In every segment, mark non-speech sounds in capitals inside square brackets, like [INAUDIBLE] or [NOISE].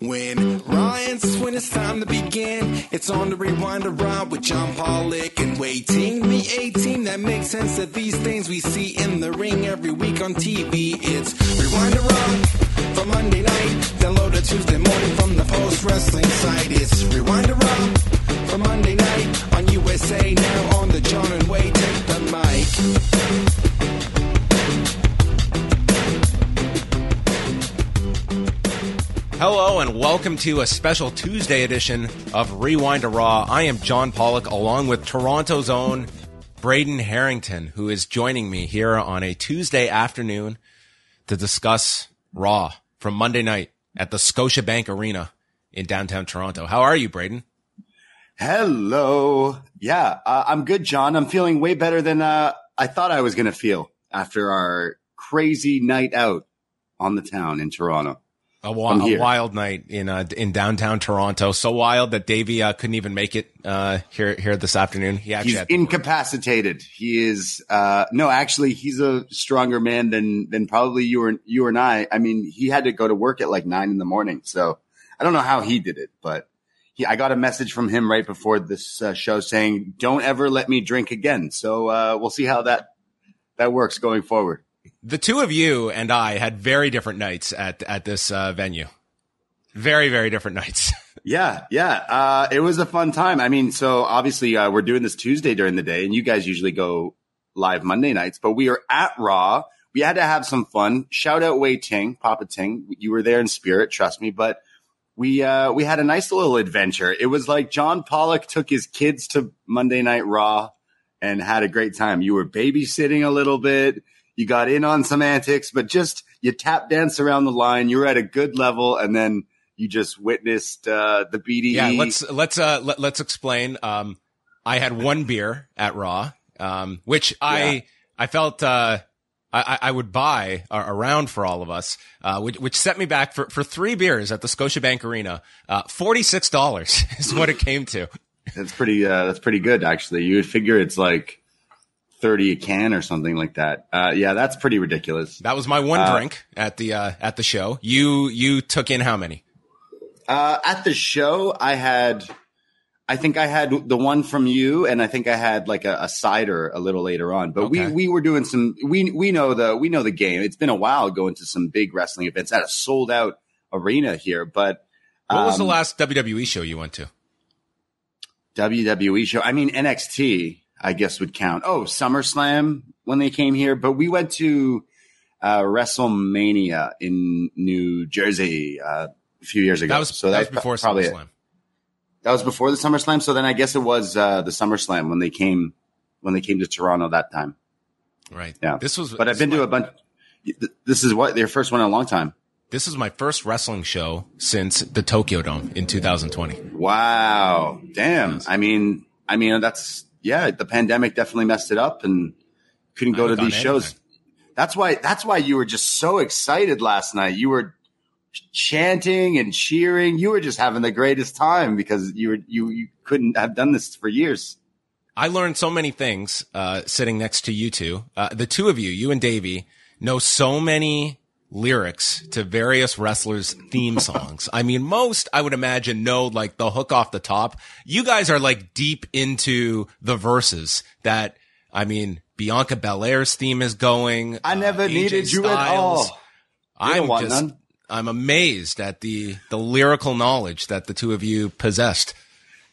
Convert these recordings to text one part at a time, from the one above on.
When Ryan's when it's time to begin, it's on the rewind around with John Pollock and waiting the 18 that makes sense of these things we see in the ring every week on TV. It's rewind around for Monday night, download it Tuesday morning from the post wrestling site. It's rewind around for Monday night on USA now on the John and Wade take the mic. Hello and welcome to a special Tuesday edition of Rewind-A-Raw. I am John Pollock along with Toronto's own Braden Herrington, who is joining me here on a Tuesday afternoon to discuss Raw from Monday night at the Scotiabank Arena in downtown Toronto. How are you, Braden? Hello. Yeah, uh, I'm good, John. I'm feeling way better than uh, I thought I was going to feel after our crazy night out on the town in Toronto. A, wa- a wild night in uh, in downtown Toronto. So wild that Davie uh, couldn't even make it uh, here here this afternoon. He actually He's incapacitated. He is uh, no, actually, he's a stronger man than than probably you or you and I. I mean, he had to go to work at like nine in the morning. So I don't know how he did it, but he, I got a message from him right before this uh, show saying, "Don't ever let me drink again." So uh, we'll see how that that works going forward. The two of you and I had very different nights at at this uh, venue. Very very different nights. [LAUGHS] Yeah, yeah. Uh, it was a fun time. I mean, so obviously uh, we're doing this Tuesday during the day, and you guys usually go live Monday nights, but we are at Raw. We had to have some fun. Shout out Wai Ting, Papa Ting. You were there in spirit, trust me. But we uh, we had a nice little adventure. It was like John Pollock took his kids to Monday Night Raw and had a great time. You were babysitting a little bit. You got in on some antics, but just you tap dance around the line. You were at a good level, and then you just witnessed uh, the BDE. Yeah, let's let's uh let, let's explain. Um, I had one beer at Raw, um, which I Yeah. I felt uh I, I would buy around for all of us, uh, which, which set me back for, for three beers at the Scotiabank Arena. Uh, forty six dollars [LAUGHS] is what it came to. That's pretty. Uh, that's pretty good, actually. You would figure it's like thirty a can or something like that. Uh, yeah, that's pretty ridiculous. That was my one Uh, drink at the uh, at the show. You you took in how many? Uh, at the show, I had, I think I had the one from you, and I think I had like a, a cider a little later on. But Okay. we we were doing some. We we know the we know the game. It's been a while going to some big wrestling events at a sold out arena here. But What was the um, last WWE show you went to? WWE show. I mean, NXT, I guess would count. Oh, SummerSlam when they came here, but we went to uh, WrestleMania in New Jersey uh, a few years ago. That was so that was before probably it. That was before the SummerSlam. So then I guess it was uh, the SummerSlam when they came when they came to Toronto that time. Right. Yeah. This was. But I've been to a bunch. This is what their first one in a long time. This is my first wrestling show since the Tokyo Dome in 2020. Wow, damn. I mean, I mean that's yeah. The pandemic definitely messed it up and couldn't go to these shows. anything. That's why. That's why you were just so excited last night. You were chanting and cheering. You were just having the greatest time because you were you you couldn't have done this for years. I learned so many things uh, sitting next to you two. Uh, the two of you, you and Davie, know so many lyrics to various wrestlers' theme songs. I mean, most I would imagine know like the hook off the top. You guys are like deep into the verses that, I mean, Bianca Belair's theme is going. I never uh, needed you at Styles. all. I'm want just, none. I'm amazed at the, the lyrical knowledge that the two of you possessed.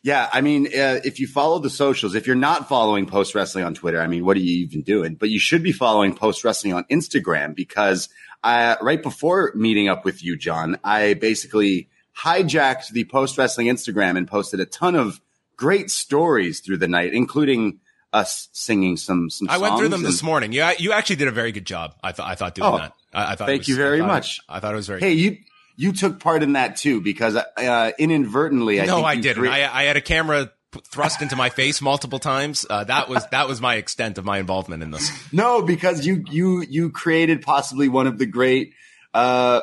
Yeah, I mean, uh, if you follow the socials, if you're not following Post Wrestling on Twitter, I mean, what are you even doing? But you should be following Post Wrestling on Instagram because uh, right before meeting up with you, John, I basically hijacked the Post Wrestling Instagram and posted a ton of great stories through the night, including us singing some some. I went through them this morning. You, you actually did a very good job. I thought, I thought doing Oh, that. I, I thought thank was- you very I thought it- much. I thought it was very Hey, you you took part in that too because uh, inadvertently, I no, I didn't. crea- I, I had a camera thrust into my face multiple times. Uh, that was that was my extent of my involvement in this. No, because you you you created possibly one of the great uh,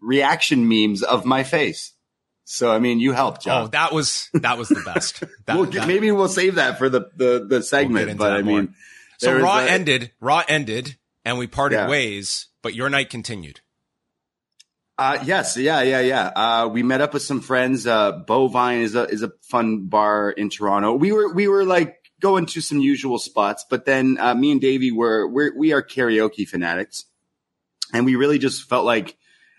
reaction memes of my face. So I mean, you helped, Oh, that was that was the best. [LAUGHS] That, we'll that- maybe we'll save that for the the, the segment. into but I mean, so Raw ended. Raw ended, and we parted Yeah. ways. But your night continued. Uh, yes, yeah, yeah, yeah. Uh, we met up with some friends. Uh, Bovine is a is a fun bar in Toronto. We were we were like going to some usual spots, but then uh, me and Davie were we're, we are karaoke fanatics, and we really just felt like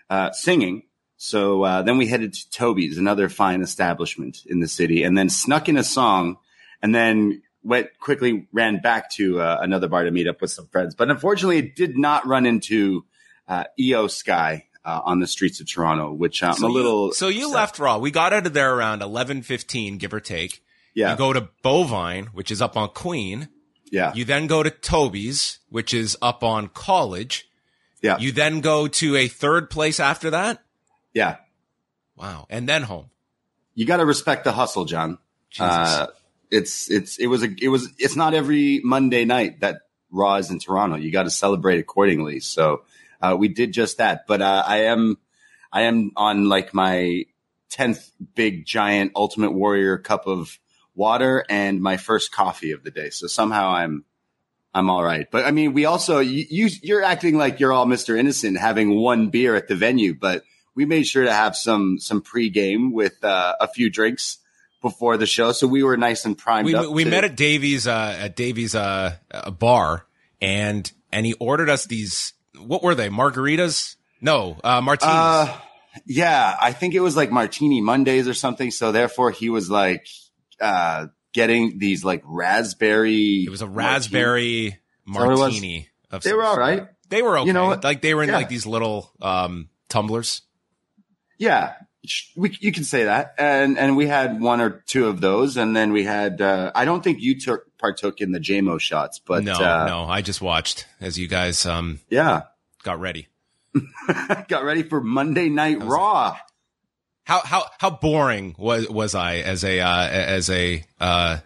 uh, singing. So uh, then we headed to Toby's, another fine establishment in the city, and then snuck in a song, and then went quickly ran back to uh, another bar to meet up with some friends. But unfortunately, it did not run into uh, Iyo Sky uh, on the streets of Toronto, which I'm So a little. You, so you left Raw. We got out of there around eleven fifteen, give or take. yeah, You go to Bovine, which is up on Queen. yeah, You then go to Toby's, which is up on College. yeah, You then go to a third place after that. yeah. Wow. And then home. You got to respect the hustle, John. Jesus. Uh, it's it's it was a it was it's not every Monday night that Raw is in Toronto. You got to celebrate accordingly. So uh, we did just that. But uh, I am I am on like my tenth big giant Ultimate Warrior cup of water and my first coffee of the day. So somehow I'm I'm all right. But I mean, we also you, you you're acting like you're all Mister Innocent having one beer at the venue, but we made sure to have some some pregame with uh, a few drinks before the show, so we were nice and primed we up. we to- met at Davies uh, at Davies uh, a bar and and he ordered us these what were they margaritas no uh, martinis Uh, yeah, I think it was like Martini Mondays or something. So therefore, he was like uh, getting these like raspberry. it was a raspberry that what it was? martini of They were all right. they were okay You know like they were in Yeah. like these little um tumblers Yeah, we, you can say that. And and we had one or two of those, and then we had. Uh, I don't think you took partook in the JMO shots, but no uh, no I just watched as you guys um yeah, got ready [LAUGHS] got ready for Monday Night Raw. how how how boring was was I as a uh, as a uh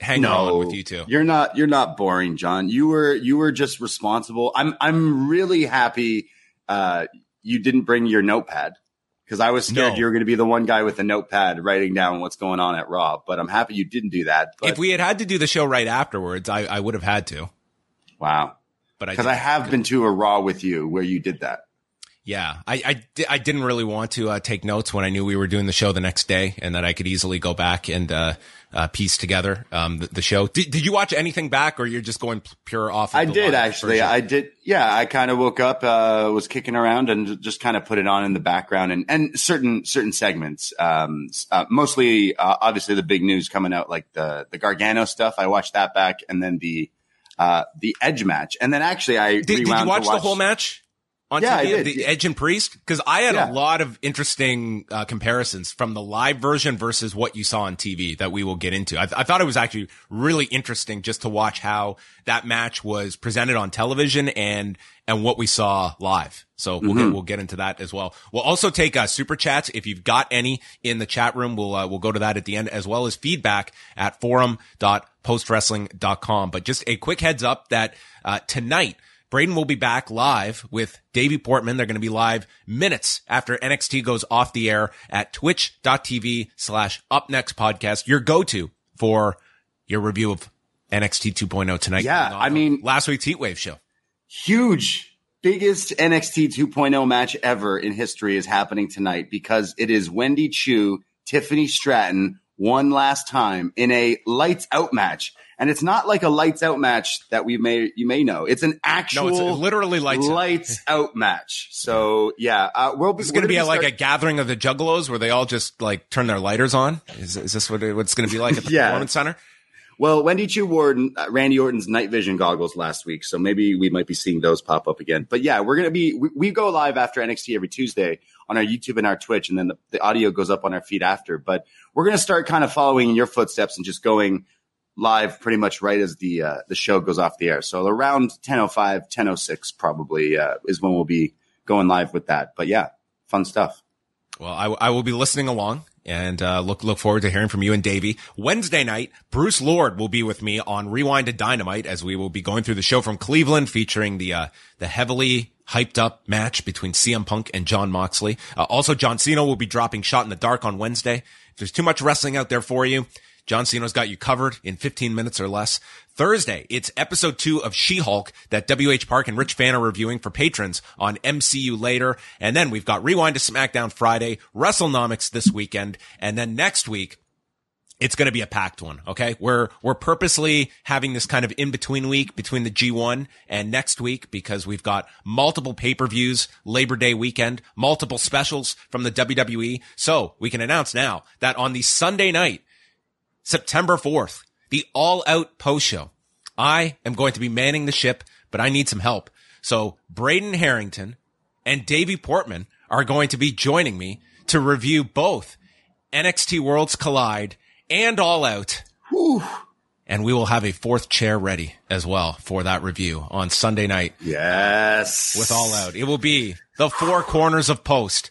hang on with you two You're not you're not boring, John. You were you were just responsible. I'm I'm really happy uh you didn't bring your notepad because I was scared No. you were going to be the one guy with a notepad writing down what's going on at Raw. But I'm happy you didn't do that. But if we had had to do the show right afterwards I I would have had to wow, but I because I didn't. have been to a Raw with you where you did that. Yeah, I I, I didn't really want to uh, take notes when I knew we were doing the show the next day, and that I could easily go back and uh, uh, piece together um, the, the show. Did, did you watch anything back, or you're just going pure off? Of I did actually. version? I did. Yeah, I kind of woke up, uh, was kicking around, and just kind of put it on in the background, and and certain certain segments. Um, uh, mostly, uh, obviously, the big news coming out, like the the Gargano stuff. I watched that back, and then the uh the Edge match, and then actually, I Did, did you rewound to watch, the whole match on Yeah, TV? The Edge and Priest? Because I had Yeah. a lot of interesting uh, comparisons from the live version versus what you saw on TV that we will get into. I, I thought it was actually really interesting just to watch how that match was presented on television and and what we saw live. So we'll Mm-hmm. get we'll get into that as well. We'll also take uh, super chats if you've got any in the chat room. We'll uh, we'll go to that at the end as well as feedback at forum.postwrestling.com. But just a quick heads up that uh, tonight. Braden will be back live with Davie Portman. They're going to be live minutes after NXT goes off the air at twitch.tv slash upNXT podcast, your go-to for your review of NXT 2.0 tonight. Yeah, I mean- last week's Heatwave show. huge biggest NXT 2.0 match ever in history is happening tonight because it is Wendy Choo, Tiffany Stratton, one last time in a lights out match. And it's not like a lights out match that we may you may know. It's an actual No, it's literally lights out. lights [LAUGHS] out match. So yeah, uh, we'll This is going to be a, like a gathering of the Juggalos where they all just like turn their lighters on. Is, is this what, it, what it's going to be like at the [LAUGHS] Yeah. Performance Center? Well, Wendy Choo wore uh, Randy Orton's night vision goggles last week, so maybe we might be seeing those pop up again. But yeah, we're gonna be we, we go live after NXT every Tuesday on our YouTube and our Twitch, and then the, the audio goes up on our feed after. But we're gonna start kind of following in your footsteps and just going live pretty much right as the uh, the show goes off the air. So around 10:05, 10:06 probably uh, is when we'll be going live with that. But yeah, fun stuff. Well, I, I will be listening along and uh, look look forward to hearing from you and Davie. Wednesday night, Bruce Lord will be with me on Rewind to Dynamite as we will be going through the show from Cleveland, featuring the uh, the heavily hyped up match between CM Punk and Jon Moxley. Uh, also, John Siino will be dropping Shot in the Dark on Wednesday. If there's too much wrestling out there for you, John Siino's got you covered in 15 minutes or less. Thursday, it's episode two of She-Hulk that WH Park and Rich Fan are reviewing for patrons on MCU later. And then we've got Rewind to SmackDown Friday, WrestleNomics this weekend. And then next week, it's going to be a packed one. Okay. We're, we're purposely having this kind of in between week between the G1 and next week because we've got multiple pay-per-views, Labor Day weekend, multiple specials from the WWE. So we can announce now that on the Sunday night, September 4th, the all out post show. I am going to be manning the ship, but I need some help. So Braden Herrington and Davie Portman are going to be joining me to review both NXT Worlds Collide and All Out. And we will have a fourth chair ready as well for that review on Sunday night Yes, with All Out. It will be the four corners of post,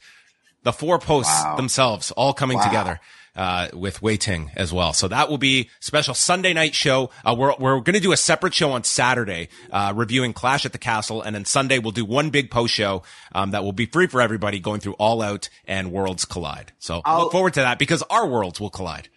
the four posts Wow. themselves all coming Wow. together. Uh, with Wai Ting as well. So that will be special Sunday night show. Uh, we're, we're going to do a separate show on Saturday, uh, reviewing Clash at the Castle. And then Sunday we'll do one big post show, um, that will be free for everybody going through All Out and Worlds Collide. So I'll- look forward to that because our worlds will collide.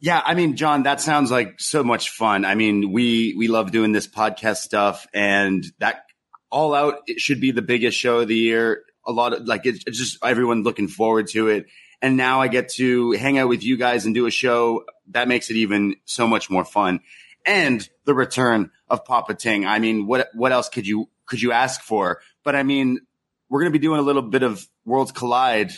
Yeah, I mean, John, that sounds like so much fun. I mean, we we love doing this podcast stuff, and that all out it should be the biggest show of the year. A lot of like it's, it's just everyone looking forward to it. And now I get to hang out with you guys and do a show that makes it even so much more fun. And the return of Papa Ting. I mean, what what else could you could you ask for? But I mean, we're going to be doing a little bit of Worlds Collide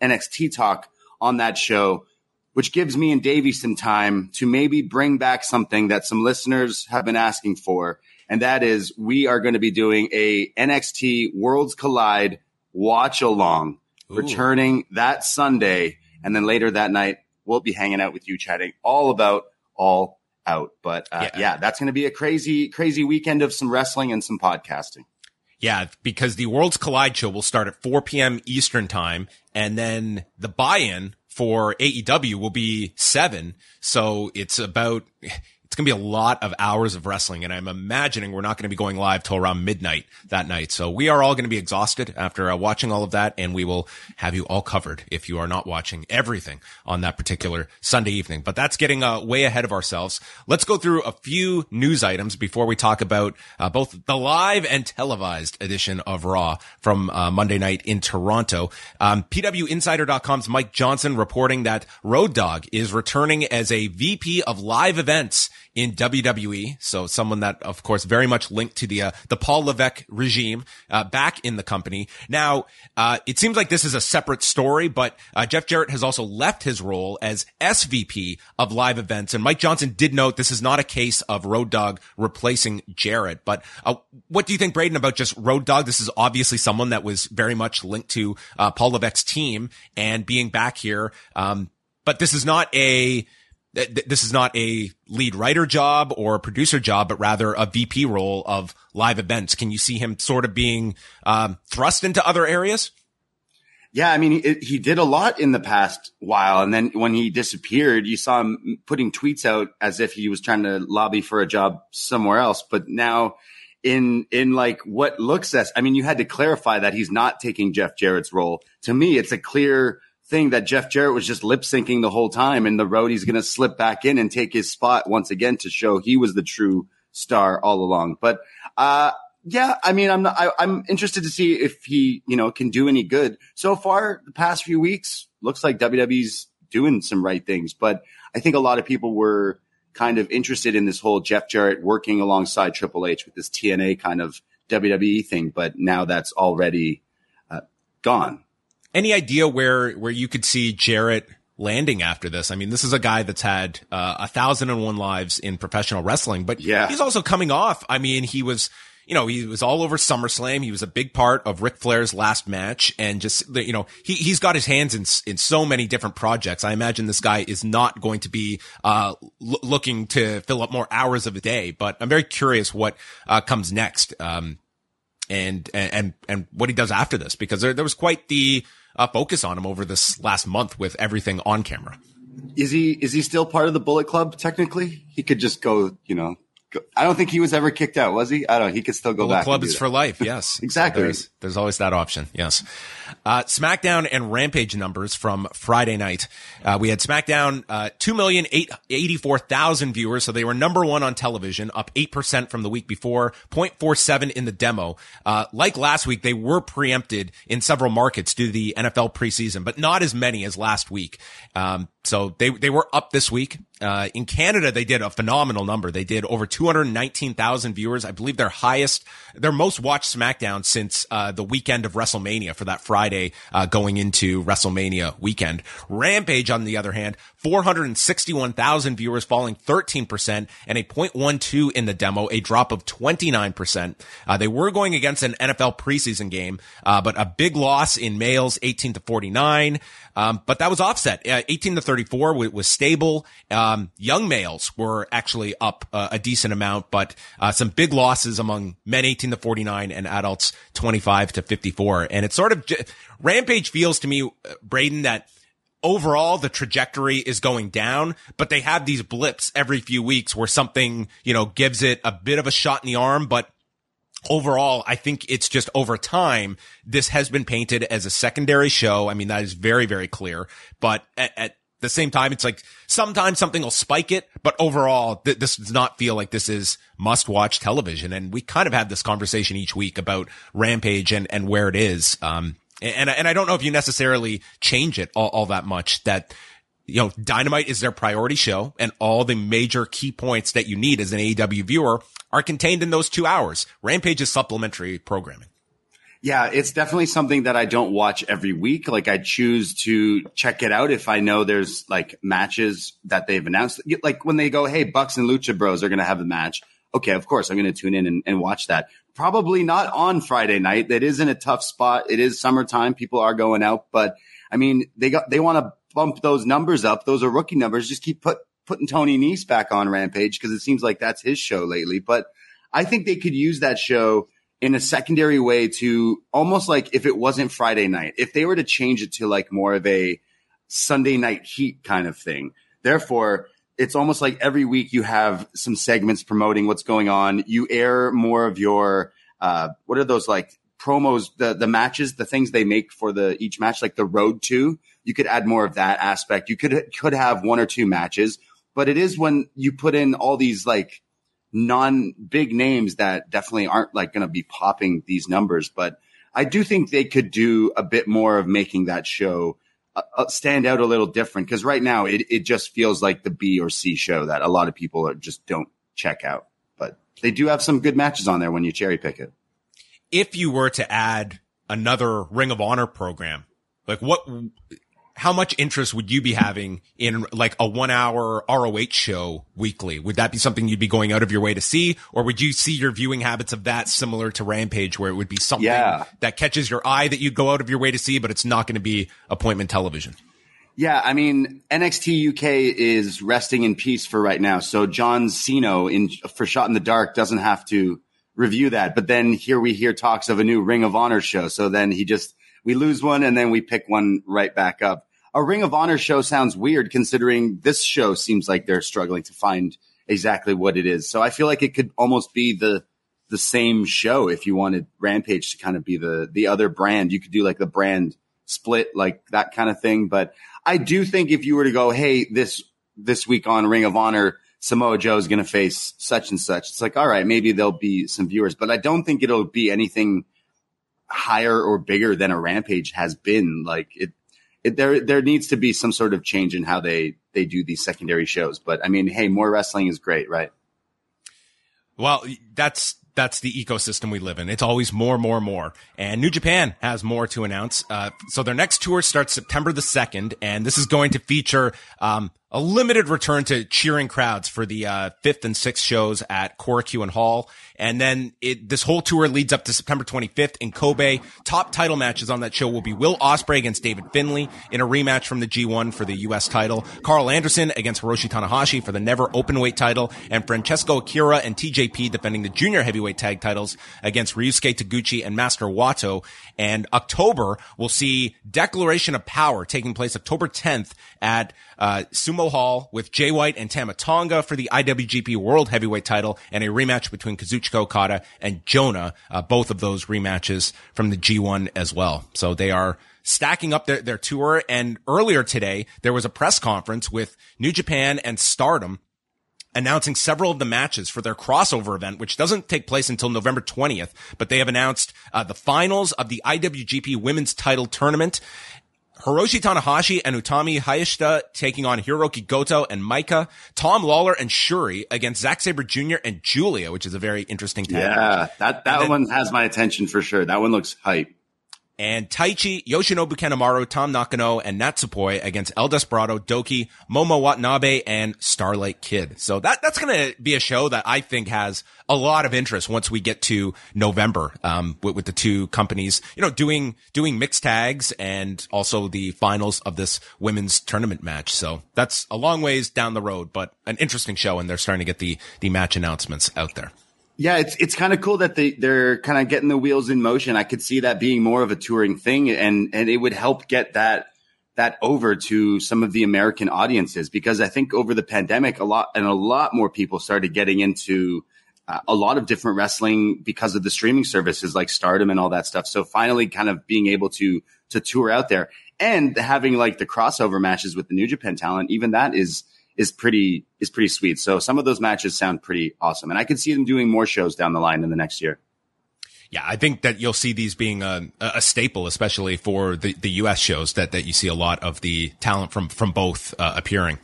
NXT talk on that show which gives me and Davie some time to maybe bring back something that some listeners have been asking for. And that is we are going to be doing a NXT Worlds Collide watch along returning that Sunday. And then later that night, we'll be hanging out with you chatting all about all out. But uh, Yeah. yeah, that's going to be a crazy, crazy weekend of some wrestling and some podcasting. Yeah, because the Worlds Collide show will start at 4 p.m. Eastern time, and then the buy-in for AEW will be seven. So it's about, it's going to be a lot of hours of wrestling. And I'm imagining we're not going to be going live till around midnight that night. So we are all going to be exhausted after uh, watching all of that. And we will have you all covered if you are not watching everything on that particular Sunday evening. But that's getting uh, way ahead of ourselves. Let's go through a few news items before we talk about uh, both the live and televised edition of Raw from uh, Monday night in Toronto. Um, PWInsider.com's Mike Johnson reporting that Road Dogg is returning as a VP of live events in WWE. So someone that, of course, very much linked to the, uh, the Paul Levesque regime, uh, back in the company. Now, uh, it seems like this is a separate story, but, uh, Jeff Jarrett has also left his role as SVP of live events. And Mike Johnson did note this is not a case of Road Dogg replacing Jarrett. But, uh, what do you think, Braden, about just Road Dogg? This is obviously someone that was very much linked to, uh, Paul Levesque's team and being back here. Um, but this is not a, this is not a lead writer job or a producer job, but rather a VP role of live events. Can you see him sort of being um, thrust into other areas? Yeah, I mean, he, he did a lot in the past while, and then when he disappeared, you saw him putting tweets out as if he was trying to lobby for a job somewhere else. But now, in in like what looks as, I mean, you had to clarify that he's not taking Jeff Jarrett's role. To me, it's a clear thing that Jeff Jarrett was just lip syncing the whole time, and the road he's going to slip back in and take his spot once again to show he was the true star all along. But uh, yeah, I mean, I'm not, I, I'm interested to see if he, you know, can do any good. So far, the past few weeks, looks like WWE's doing some right things, but I think a lot of people were kind of interested in this whole Jeff Jarrett working alongside Triple H with this TNA kind of WWE thing, but now that's already uh, gone. Any idea where where you could see Jarrett landing after this? I mean, this is a guy that's had uh, a thousand and one lives in professional wrestling, but yeah. he's also coming off. I mean, he was you know, he was all over SummerSlam. He was a big part of Ric Flair's last match and just, you know, he, he's got his hands in, in so many different projects. I imagine this guy is not going to be, uh, l- looking to fill up more hours of a day, but I'm very curious what, uh, comes next. Um, and, and, and what he does after this because there, there was quite the, uh, focus on him over this last month with everything on camera. Is he, is he still part of the Bullet Club technically? He could just go, you know, I don't think he was ever kicked out, was he? I don't know. He could still go well, back. Club is for life. [LAUGHS] Yes, exactly. There's, there's, always that option. Yes. Uh, SmackDown and Rampage numbers from Friday night. Uh, we had SmackDown, uh, 2,084,000 viewers. So they were number one on television, up 8% from the week before, 0.47 in the demo. Uh, like last week, they were preempted in several markets due to the NFL preseason, but not as many as last week. Um, so they, they were up this week. Uh, in Canada, they did a phenomenal number. They did over 219,000 viewers. I believe their highest, their most watched SmackDown since, uh, the weekend of WrestleMania for that Friday, uh, going into WrestleMania weekend. Rampage, on the other hand, 461,000 viewers falling 13% and a 0.12 in the demo, a drop of 29%. Uh, they were going against an NFL preseason game, uh, but a big loss in males, 18 to 49. Um, but that was offset. Uh, 18 to 34 was, stable. Um, young males were actually up uh, a decent amount, but uh, some big losses among men 18 to 49 and adults 25 to 54. And it's sort of Rampage feels to me, uh, Braden, that overall the trajectory is going down, but they have these blips every few weeks where something, you know, gives it a bit of a shot in the arm, but overall, I think it's just over time, this has been painted as a secondary show. I mean, that is very, very clear, but at, at the same time, it's like sometimes something will spike it, but overall, th- this does not feel like this is must watch television. And we kind of have this conversation each week about Rampage and, and where it is. Um, and, and I don't know if you necessarily change it all, all that much that, you know, Dynamite is their priority show and all the major key points that you need as an AEW viewer are contained in those two hours. Rampage is supplementary programming. Yeah, it's definitely something that I don't watch every week. Like I choose to check it out if I know there's like matches that they've announced. Like when they go, Hey, Bucks and Lucha Bros are going to have a match. Okay. Of course I'm going to tune in and, and watch that. Probably not on Friday night. That is in a tough spot. It is summertime. People are going out, but I mean, they got, they want to bump those numbers up. Those are rookie numbers. Just keep put, putting Tony Nese back on Rampage because it seems like that's his show lately. But I think they could use that show in a secondary way to almost like if it wasn't Friday night, if they were to change it to like more of a Sunday night heat kind of thing. Therefore, it's almost like every week you have some segments promoting what's going on. You air more of your, uh, what are those like promos, the, the matches, the things they make for the each match, like the road to, you could add more of that aspect. You could, could have one or two matches, but it is when you put in all these like non big names that definitely aren't like going to be popping these numbers. But I do think they could do a bit more of making that show uh, uh stand out a little different because right now it, it just feels like the B or C show that a lot of people are, just don't check out. But they do have some good matches on there when you cherry pick it. If you were to add another Ring of Honor program, like what how much interest would you be having in like a one hour ROH show weekly? Would that be something you'd be going out of your way to see? Or would you see your viewing habits of that similar to Rampage where it would be something yeah. that catches your eye that you'd go out of your way to see, but it's not going to be appointment television? Yeah, I mean NXT UK is resting in peace for right now. So John Siino in for Shot in the Dark doesn't have to review that. But then here we hear talks of a new Ring of Honor show. So then he just we lose one and then we pick one right back up a Ring of Honor show sounds weird considering this show seems like they're struggling to find exactly what it is. So I feel like it could almost be the the same show if you wanted Rampage to kind of be the the other brand. You could do like the brand split, like that kind of thing. But I do think if you were to go, hey, this this week on Ring of Honor, Samoa Joe is going to face such and such. It's like, all right, maybe there'll be some viewers, but I don't think it'll be anything higher or bigger than a Rampage has been. Like it, it there there needs to be some sort of change in how they they do these secondary shows. But I mean, hey, more wrestling is great, right? Well, that's that's the ecosystem we live in. It's always more, more, more. And New Japan has more to announce. Uh, so their next tour starts September the 2nd, and this is going to feature, um, a limited return to cheering crowds for the uh, fifth and sixth shows at Korakuen Hall. And then it, this whole tour leads up to September 25th in Kobe. Top title matches on that show will be Will Ospreay against David Finlay in a rematch from the G1 for the U.S. title. Karl Anderson against Hiroshi Tanahashi for the never openweight title. And Francesco Akira and TJP defending the junior heavyweight tag titles against Ryusuke Taguchi and Master Wato. And October will see Declaration of Power taking place October 10th at uh, Sumo Hall with Jay White and Tama Tonga for the IWGP World Heavyweight title and a rematch between Kazuchika Okada and Jonah, uh, both of those rematches from the G1 as well. So they are stacking up their, their tour. And earlier today, there was a press conference with New Japan and Stardom announcing several of the matches for their crossover event, which doesn't take place until November 20th, but they have announced uh, the finals of the IWGP Women's Title Tournament. Hiroshi Tanahashi and Utami Hayashida taking on Hiroki Goto and Maika, Tom Lawlor and Shuri against Zack Sabre Jr. and Julia, which is a very interesting tag. Yeah, that, that then, one has my attention for sure. That one looks hype and Taichi, Yoshinobu Kanemaru, Tam Nakano, and Natsupoi against El Desperado, Douki, Momo Watanabe, and Starlight Kid. So that, that's going to be a show that I think has a lot of interest once we get to November, um, with, with the two companies, you know, doing, doing mixed tags and also the finals of this women's tournament match. So that's a long ways down the road, but an interesting show and they're starting to get the, the match announcements out there. Yeah, it's it's kind of cool that they they're kind of getting the wheels in motion. I could see that being more of a touring thing, and and it would help get that that over to some of the American audiences because I think over the pandemic, a lot and a lot more people started getting into uh, a lot of different wrestling because of the streaming services like Stardom and all that stuff. So finally, kind of being able to to tour out there and having like the crossover matches with the New Japan talent, even that is is pretty is pretty sweet. So some of those matches sound pretty awesome, and I can see them doing more shows down the line in the next year. Yeah, I think that you'll see these being a, a staple, especially for the, the U.S. shows that, that you see a lot of the talent from from both uh, appearing.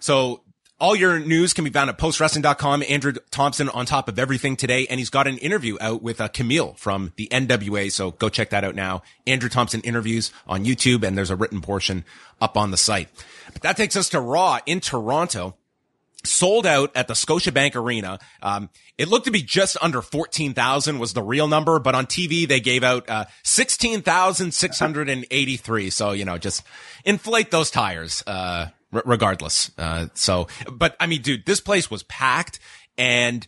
So all your news can be found at postwrestling.com. Andrew Thompson on top of everything today. And he's got an interview out with uh, Camille from the NWA. So go check that out now. Andrew Thompson interviews on YouTube and there's a written portion up on the site. That takes us to Raw in Toronto. Sold out at the Scotiabank Arena. Um, it looked to be just under 14,000 was the real number, but on TV they gave out, uh, 16,683. So, you know, just inflate those tires, uh, r- regardless. Uh, so, but I mean, dude, this place was packed and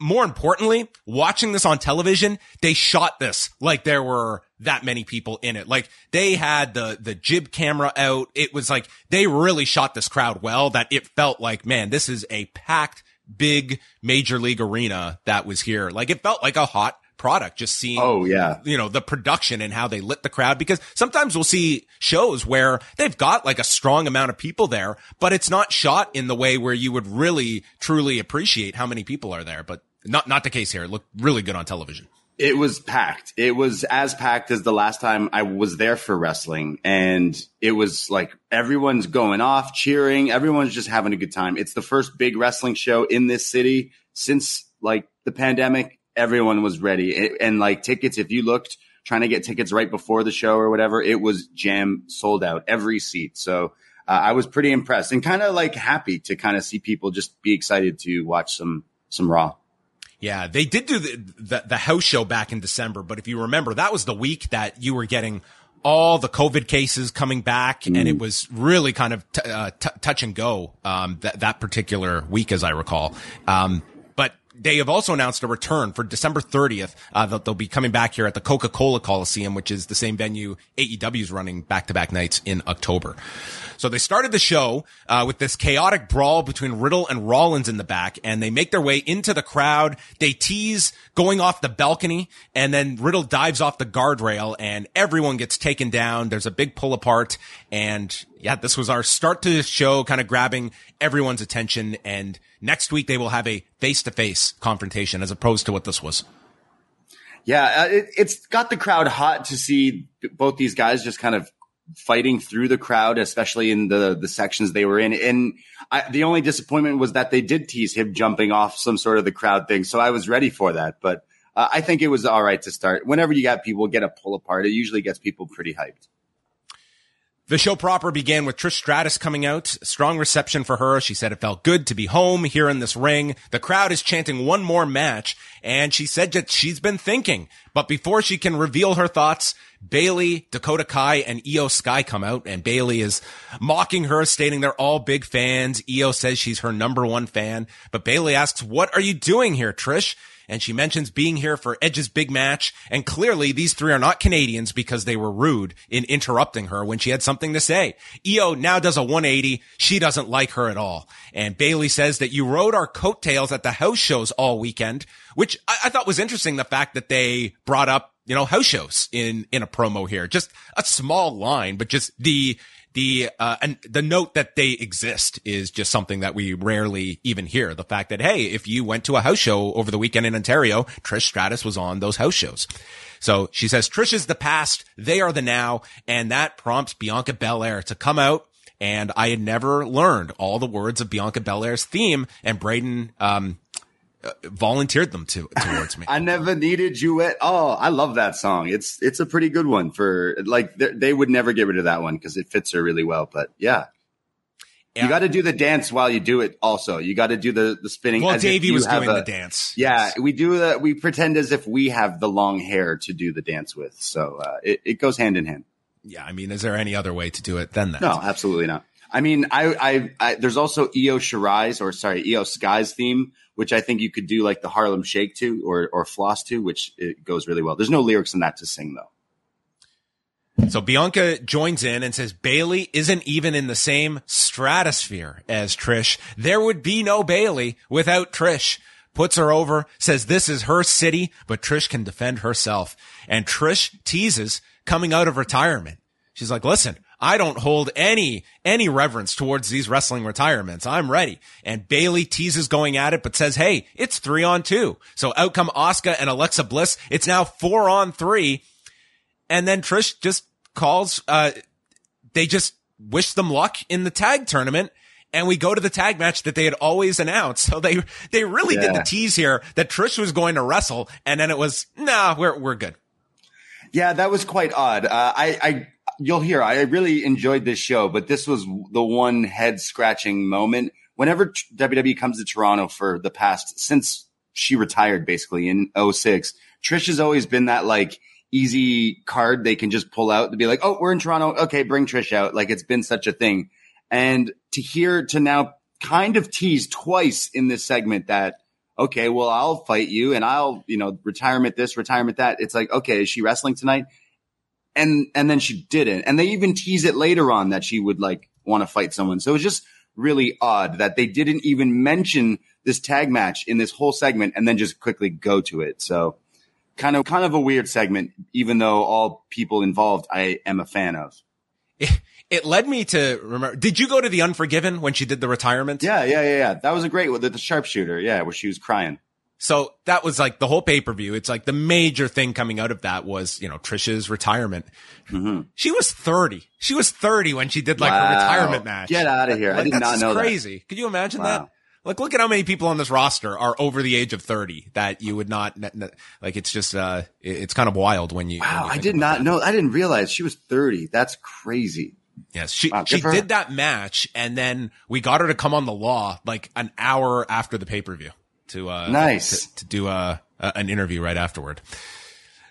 more importantly, watching this on television, they shot this like there were that many people in it. Like they had the, the jib camera out. It was like they really shot this crowd well that it felt like, man, this is a packed, big major league arena that was here. Like it felt like a hot product, just seeing, oh, yeah, you know, the production and how they lit the crowd. Because sometimes we'll see shows where they've got like a strong amount of people there, but it's not shot in the way where you would really truly appreciate how many people are there. But not, not the case here. It looked really good on television. It was packed. It was as packed as the last time I was there for wrestling. And it was like everyone's going off, cheering. Everyone's just having a good time. It's the first big wrestling show in this city since like the pandemic everyone was ready. It, and like tickets, if you looked trying to get tickets right before the show or whatever, it was jam sold out every seat. So uh, I was pretty impressed and kind of like happy to kind of see people just be excited to watch some some Raw. Yeah, they did do the, the, the house show back in December, but if you remember, that was the week that you were getting all the COVID cases coming back, mm. and it was really kind of t- uh, t- touch and go um, that that particular week, as I recall. Um, they have also announced a return for December 30th. Uh, that they'll be coming back here at the Coca-Cola Coliseum, which is the same venue AEW is running back-to-back nights in October. So they started the show uh, with this chaotic brawl between Riddle and Rollins in the back, and they make their way into the crowd. They tease going off the balcony, and then Riddle dives off the guardrail, and everyone gets taken down. There's a big pull apart, and yeah, this was our start to the show, kind of grabbing everyone's attention. And next week they will have a face to face confrontation as opposed to what this was. Yeah, uh, it, it's got the crowd hot to see both these guys just kind of fighting through the crowd, especially in the the sections they were in. And I, the only disappointment was that they did tease him jumping off some sort of the crowd thing. So I was ready for that, but uh, I think it was all right to start. Whenever you got people get a pull apart, it usually gets people pretty hyped. The show proper began with Trish Stratus coming out. Strong reception for her. She said it felt good to be home here in this ring. The crowd is chanting one more match, and she said that she's been thinking. But before she can reveal her thoughts, Bayley, Dakota Kai, and Iyo Sky come out, and Bayley is mocking her, stating they're all big fans. Iyo says she's her number one fan, but Bayley asks, "What are you doing here, Trish?" And she mentions being here for Edge's big match. And clearly these three are not Canadians because they were rude in interrupting her when she had something to say. Iyo now does a 180. She doesn't like her at all. And Bayley says that you rode our coattails at the house shows all weekend, which I, I thought was interesting. The fact that they brought up you know, house shows in, in a promo here. Just a small line, but just the, the uh, and the note that they exist is just something that we rarely even hear. The fact that hey, if you went to a house show over the weekend in Ontario, Trish Stratus was on those house shows. So she says Trish is the past, they are the now, and that prompts Bianca Belair to come out. And I had never learned all the words of Bianca Belair's theme, and Braden um, volunteered them to towards me. [LAUGHS] I never needed you at all. I love that song. It's it's a pretty good one for like they would never get rid of that one because it fits her really well. But yeah, yeah. you got to do the dance while you do it. Also, you got to do the the spinning. Well, Davie was doing a, the dance. Yeah, yes. we do that. We pretend as if we have the long hair to do the dance with. So uh, it it goes hand in hand. Yeah, I mean, is there any other way to do it than that? No, absolutely not. I mean, I, I, I there's also Iyo Shirai's or sorry, Iyo Sky's theme, which I think you could do like the Harlem Shake to or or Floss to, which it goes really well. There's no lyrics in that to sing though. So Bianca joins in and says Bayley isn't even in the same stratosphere as Trish. There would be no Bayley without Trish. Puts her over, says this is her city, but Trish can defend herself. And Trish teases coming out of retirement. She's like, listen, I don't hold any, any reverence towards these wrestling retirements. I'm ready. And Bayley teases going at it, but says, Hey, it's three on two. So out come Asuka and Alexa Bliss. It's now four on three. And then Trish just calls, uh, they just wish them luck in the tag tournament. And we go to the tag match that they had always announced. [LAUGHS] So they, they really yeah. did the tease here that Trish was going to wrestle. And then it was, nah, we're, we're good. Yeah, that was quite odd. Uh, I, I, you'll hear I really enjoyed this show, but this was the one head scratching moment. Whenever WWE comes to Toronto for the past since she retired basically in 06, Trish has always been that like easy card they can just pull out to be like, "Oh, we're in Toronto. Okay, bring Trish out." Like it's been such a thing. And to hear to now kind of tease twice in this segment that okay, well, I'll fight you and I'll, you know, retirement this, retirement that. It's like, okay, is she wrestling tonight? And and then she didn't. And they even tease it later on that she would like want to fight someone. So it was just really odd that they didn't even mention this tag match in this whole segment and then just quickly go to it. So kind of kind of a weird segment, even though all people involved I am a fan of. It, it led me to remember. Did you go to the Unforgiven when she did the retirement? Yeah, yeah, yeah, yeah. That was a great one. The, the sharpshooter, yeah, where she was crying. So that was like the whole pay per view. It's like the major thing coming out of that was, you know, Trisha's retirement. Mm-hmm. She was 30. She was 30 when she did like wow. her retirement match. Get out of here. Like, I did not know That's crazy. That. Could you imagine wow. that? Like, look at how many people on this roster are over the age of 30 that you would not, like, it's just, uh, it's kind of wild when you. Wow. When you I did not that. know. I didn't realize she was 30. That's crazy. Yes, she wow, she did that match, and then we got her to come on the law like an hour after the pay per view to uh nice to, to do a, an interview right afterward.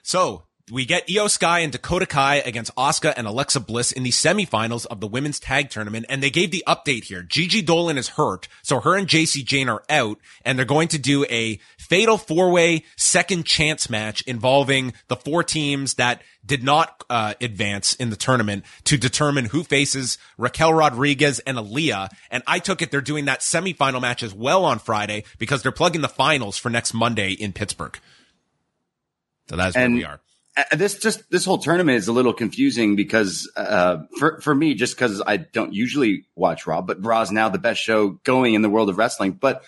So we get Iyo Sky and Dakota Kai against Asuka and Alexa Bliss in the semifinals of the women's tag tournament. And they gave the update here. Gigi Dolan is hurt. So her and Jacy Jayne are out and they're going to do a fatal four way second chance match involving the four teams that did not uh, advance in the tournament to determine who faces Raquel Rodriguez and Aliyah. And I took it they're doing that semifinal match as well on Friday because they're plugging the finals for next Monday in Pittsburgh. So that's and, where we are this just this whole tournament is a little confusing because uh, for for me, just because I don't usually watch Raw, but Raw is now the best show going in the world of wrestling. But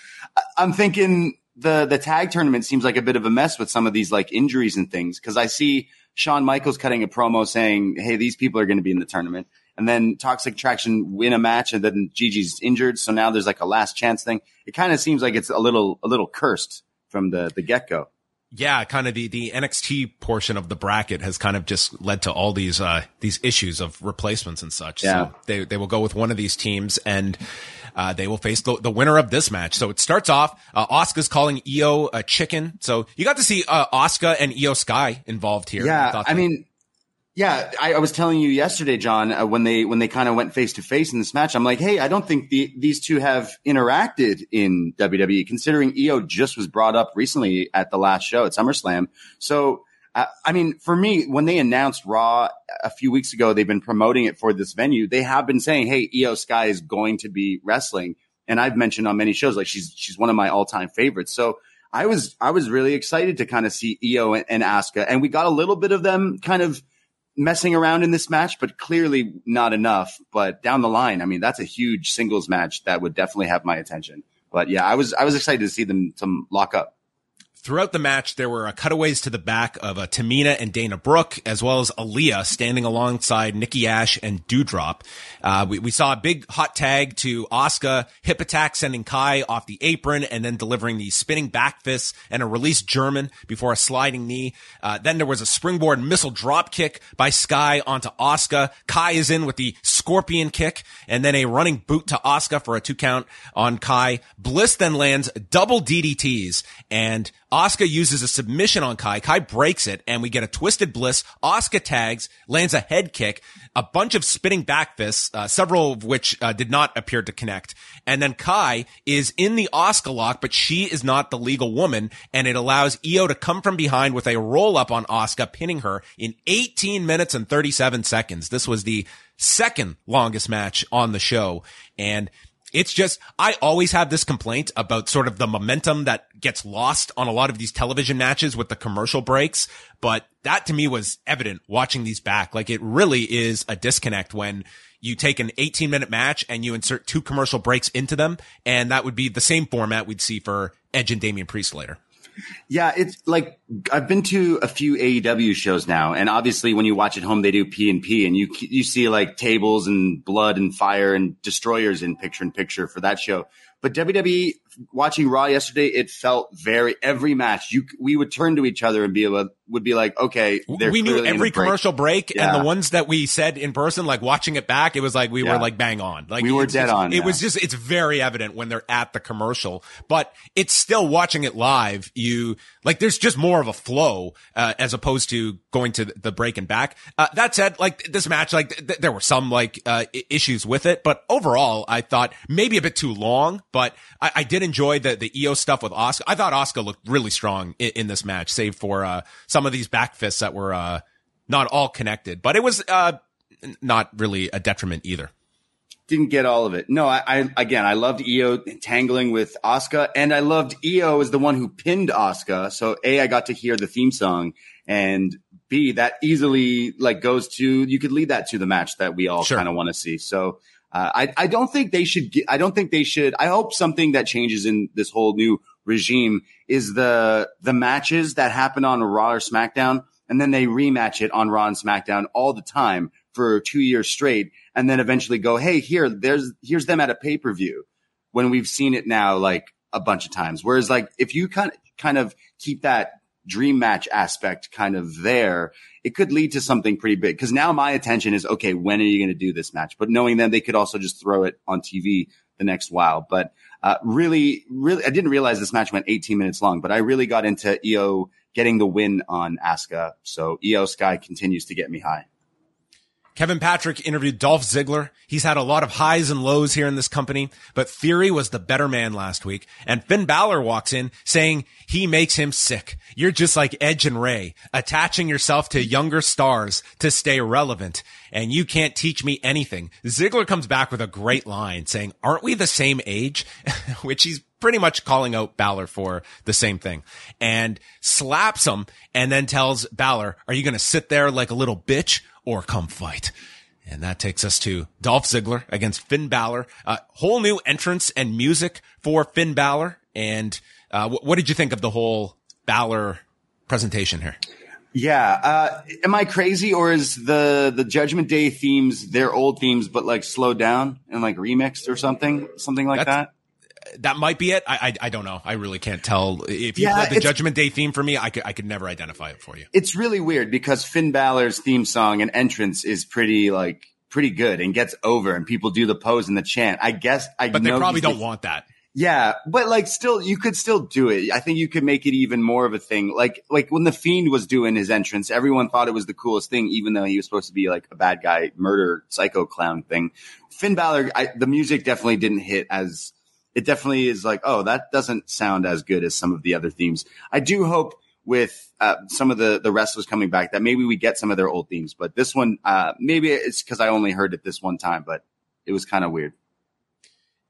I'm thinking the the tag tournament seems like a bit of a mess with some of these like injuries and things because I see Shawn Michaels cutting a promo saying, "Hey, these people are going to be in the tournament." And then Toxic Attraction win a match, and then Gigi's injured, so now there's like a last chance thing. It kind of seems like it's a little a little cursed from the the get go yeah, kind of the, the NXT portion of the bracket has kind of just led to all these, uh, these issues of replacements and such. Yeah. So they, they will go with one of these teams and, uh, they will face the, the winner of this match. So it starts off, uh, Asuka's calling Iyo a chicken. So you got to see, uh, Asuka and Iyo Sky involved here. Yeah. I, I mean, yeah, I, I, was telling you yesterday, John, uh, when they when they kind of went face to face in this match, I'm like, hey, I don't think the, these two have interacted in WWE, considering Iyo just was brought up recently at the last show at SummerSlam. So, uh, I mean, for me, when they announced Raw a few weeks ago, they've been promoting it for this venue. They have been saying, hey, Iyo Sky is going to be wrestling, and I've mentioned on many shows like she's she's one of my all time favorites. So. I was I was really excited to kind of see Iyo and, and Asuka, and we got a little bit of them kind of messing around in this match, but clearly not enough. But down the line, I mean, that's a huge singles match that would definitely have my attention. But yeah, I was I was excited to see them some lock up. Throughout the match, there were uh, cutaways to the back of uh, Tamina and Dana Brooke, as well as Aliyah standing alongside Nikki Ash and Doudrop. Uh, we, we saw a big hot tag to Asuka, hip attack sending Kai off the apron and then delivering the spinning back fists and a released German before a sliding knee. Uh, then there was a springboard missile drop kick by Sky onto Asuka. Kai is in with the scorpion kick and then a running boot to Asuka for a two count on Kai. Bliss then lands double DDTs and Asuka uses a submission on Kai. Kai breaks it and we get a twisted bliss. Asuka tags, lands a head kick, a bunch of spinning back fists, uh, several of which uh, did not appear to connect. And then Kai is in the Asuka lock, but she is not the legal woman and it allows Io to come from behind with a roll up on Asuka, pinning her in 18 minutes and 37 seconds. This was the second longest match on the show. And it's just, I always have this complaint about sort of the momentum that gets lost on a lot of these television matches with the commercial breaks. But that to me was evident watching these back. Like it really is a disconnect when you take an 18 minute match and you insert two commercial breaks into them. And that would be the same format we'd see for Edge and Damian Priest later. Yeah, it's like I've been to a few AEW shows now, and obviously when you watch at home, they do P and P, and you you see like tables and blood and fire and destroyers in picture in picture for that show. But WWE watching Raw yesterday, it felt very every match. You we would turn to each other and be able would be like, okay, we knew every break. commercial break yeah. and the ones that we said in person, like watching it back, it was like we yeah. were like bang on, like we were dead on. It was just it's very evident when they're at the commercial, but it's still watching it live. You like there's just more of a flow uh, as opposed to going to the break and back. Uh, that said, like this match, like th- there were some like uh, issues with it, but overall, I thought maybe a bit too long, but I, I did enjoy the the Iyo stuff with Asuka. I thought Asuka looked really strong in, in this match, save for uh, some of these back fists that were uh, not all connected, but it was uh, not really a detriment either. Didn't get all of it. No, I, I again, I loved Iyo tangling with Asuka, and I loved Iyo as the one who pinned Asuka. So a, I got to hear the theme song, and b, that easily like goes to you could lead that to the match that we all sure. kind of want to see. So uh, I, I don't think they should. I don't think they should. I hope something that changes in this whole new regime is the the matches that happen on Raw or SmackDown, and then they rematch it on Raw and SmackDown all the time for two years straight, and then eventually go, hey, here, there's here's them at a pay per view, when we've seen it now like a bunch of times. Whereas like if you kind of kind of keep that dream match aspect kind of there, it could lead to something pretty big. Cause now my attention is, okay, when are you going to do this match? But knowing them, they could also just throw it on TV the next while. But, uh, really, really, I didn't realize this match went 18 minutes long, but I really got into Iyo getting the win on Asuka. So Iyo Sky continues to get me high. Kevin Patrick interviewed Dolph Ziggler. He's had a lot of highs and lows here in this company, but Theory was the better man last week. And Finn Balor walks in saying he makes him sick. You're just like Edge and Rey, attaching yourself to younger stars to stay relevant. And you can't teach me anything. Ziggler comes back with a great line saying, aren't we the same age? [LAUGHS] Which he's pretty much calling out Balor for the same thing and slaps him and then tells Balor, are you going to sit there like a little bitch or come fight? And that takes us to Dolph Ziggler against Finn Balor. Uh, whole new entrance and music for Finn Balor. And uh, what did you think of the whole Balor presentation here? Yeah. Uh, am I crazy or is the, the Judgment Day themes their old themes, but like slowed down and like remixed or something, something like That's, that? That might be it. I, I, I don't know. I really can't tell. If you yeah, played the Judgment Day theme for me, I could I could never identify it for you. It's really weird because Finn Balor's theme song and entrance is pretty like pretty good and gets over, and people do the pose and the chant. I guess I. But they probably don't want that. Yeah, but like still you could still do it. I think you could make it even more of a thing. Like like when the fiend was doing his entrance, everyone thought it was the coolest thing even though he was supposed to be like a bad guy murder psycho clown thing. Finn Balor I, the music definitely didn't hit as it definitely is like, oh, that doesn't sound as good as some of the other themes. I do hope with uh, some of the the wrestlers coming back that maybe we get some of their old themes, but this one uh, maybe it's because I only heard it this one time, but it was kind of weird.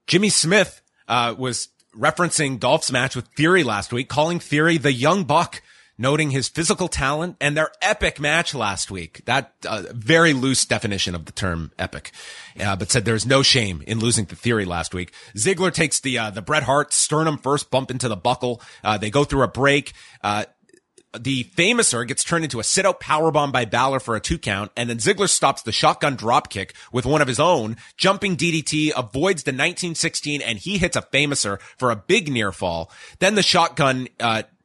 Jimmy Smith uh, was referencing Dolph's match with Theory last week, calling Theory the young buck, noting his physical talent and their epic match last week. That uh, very loose definition of the term epic, uh, but said there's no shame in losing to Theory last week. Ziggler takes the uh, the Bret Hart sternum first bump into the buckle. Uh, they go through a break. Uh, the Fameasser gets turned into a sit out powerbomb by Balor for a two count, and then Ziggler stops the shotgun dropkick with one of his own, jumping DDT, avoids the 1916, and he hits a Fameasser for a big near fall. Then the shotgun,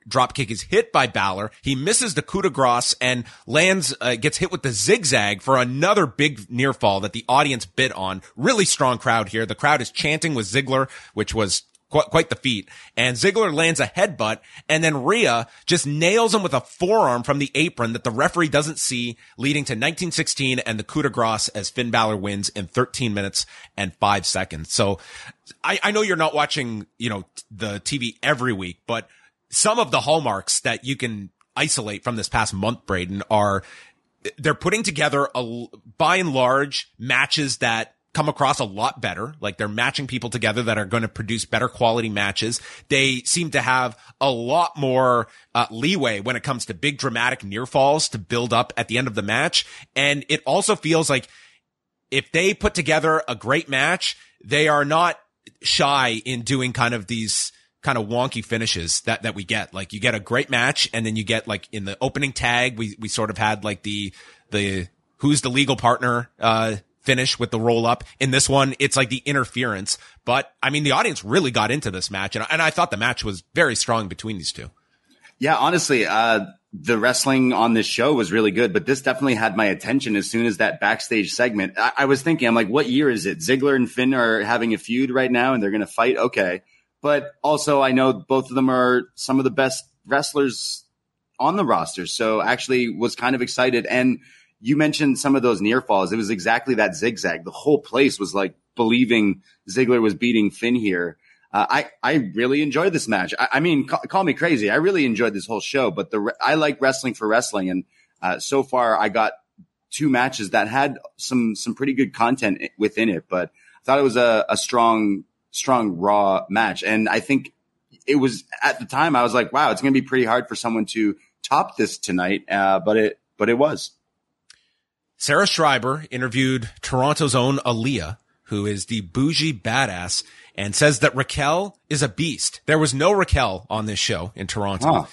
uh, drop kick is hit by Balor. He misses the coup de grace and lands, uh, gets hit with the zigzag for another big near fall that the audience bid on. Really strong crowd here. The crowd is chanting with Ziggler, which was quite, quite the feat. And Ziggler lands a headbutt and then Rhea just nails him with a forearm from the apron that the referee doesn't see, leading to 1916 and the coup de grace as Finn Balor wins in 13 minutes and five seconds. So I, I know you're not watching, you know, the TV every week, but some of the hallmarks that you can isolate from this past month, Braden, are they're putting together a, by and large matches that come across a lot better. Like they're matching people together that are going to produce better quality matches. They seem to have a lot more uh, leeway when it comes to big dramatic near falls to build up at the end of the match. And it also feels like if they put together a great match, they are not shy in doing kind of these kind of wonky finishes that, that we get. Like you get a great match and then you get like in the opening tag, we, we sort of had like the, the, who's the legal partner, uh, finish with the roll up. In this one, it's like the interference. But I mean, the audience really got into this match, and, and I thought the match was very strong between these two. Yeah, honestly, uh, the wrestling on this show was really good, but this definitely had my attention as soon as that backstage segment. I, I was thinking, I'm like, what year is it? Ziggler and Finn are having a feud right now, and they're going to fight. Okay, but also I know both of them are some of the best wrestlers on the roster, so actually was kind of excited and you mentioned some of those near falls. It was exactly that zigzag. The whole place was like believing Ziggler was beating Finn here. Uh, I I really enjoyed this match. I, I mean, call, call, me crazy. I really enjoyed this whole show. But the I like wrestling for wrestling, and uh, so far I got two matches that had some some pretty good content within it. But I thought it was a, a strong strong raw match, and I think it was at the time I was like, wow, it's going to be pretty hard for someone to top this tonight. Uh, but it but it was. Sarah Schreiber interviewed Toronto's own Aliyah, who is the bougie badass, and says that Raquel is a beast. There was no Raquel on this show in Toronto. Huh.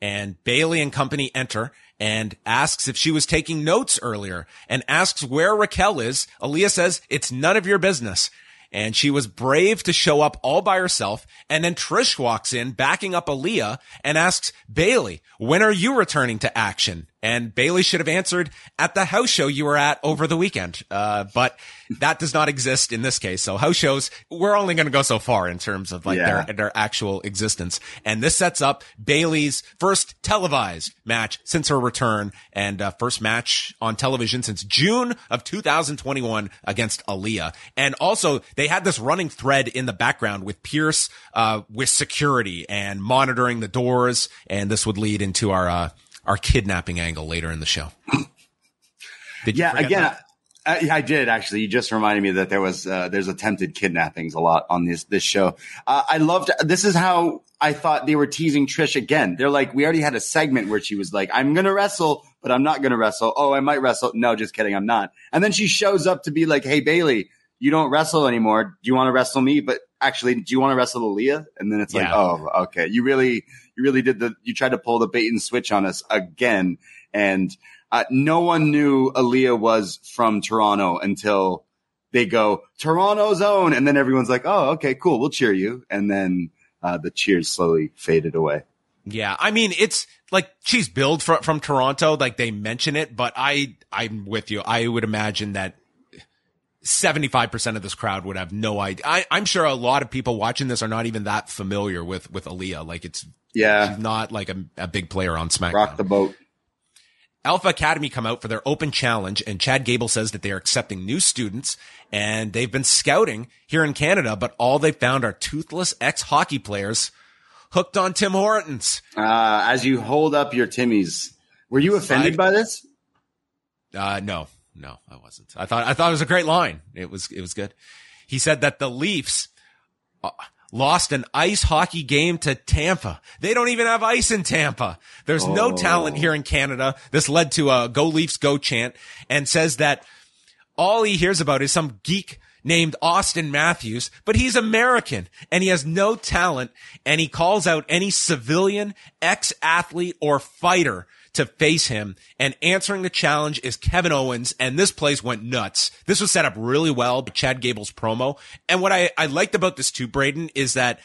And Bayley and company enter and asks if she was taking notes earlier and asks where Raquel is. Aliyah says, it's none of your business. And she was brave to show up all by herself. And then Trish walks in backing up Aliyah and asks, Bayley, when are you returning to action? And Bayley should have answered at the house show you were at over the weekend. Uh, but that does not exist in this case. So house shows, we're only going to go so far in terms of like yeah. their, their actual existence. And this sets up Bayley's first televised match since her return and uh, first match on television since June of 2021 against Aliyah. And also they had this running thread in the background with Pearce, uh, with security and monitoring the doors. And this would lead into our, uh, our kidnapping angle later in the show. [LAUGHS] yeah, again, yeah, I did actually. You just reminded me that there was uh, there's attempted kidnappings a lot on this this show. Uh, I loved. This is how I thought they were teasing Trish again. They're like, we already had a segment where she was like, "I'm gonna wrestle, but I'm not gonna wrestle." Oh, I might wrestle. No, just kidding, I'm not. And then she shows up to be like, "Hey, Bayley, you don't wrestle anymore. Do you want to wrestle me? But actually, do you want to wrestle Aliyah?" And then it's like, "Oh, okay. You really, you really did the. You tried to pull the bait and switch on us again." And uh, no one knew Aliyah was from Toronto until they go Toronto's own, and then everyone's like, "Oh, okay, cool, we'll cheer you." And then uh, the cheers slowly faded away. Yeah, I mean, it's like she's billed from from Toronto, like they mention it, but I I'm with you. I would imagine that 75% of this crowd would have no idea. I, I'm sure a lot of people watching this are not even that familiar with with Aliyah. Like it's Yeah, she's not like a, a big player on SmackDown. rock the boat. Alpha Academy come out for their open challenge, and Chad Gable says that they are accepting new students, and they've been scouting here in Canada, but all they found are toothless ex hockey players hooked on Tim Hortons. Uh, as you hold up your Timmies, were you offended Side- by this? Uh, no, no, I wasn't. I thought I thought it was a great line. It was it was good. He said that the Leafs uh, lost an ice hockey game to Tampa. They don't even have ice in Tampa. There's no talent here in Canada. This led to a "Go Leafs, Go" chant, and says that all he hears about is some geek named Auston Matthews, but he's American and he has no talent and he calls out any civilian, ex-athlete or fighter to face him and answering the challenge is Kevin Owens and this place went nuts. This was set up really well by Chad Gable's promo. And what I, I liked about this too, Braden, is that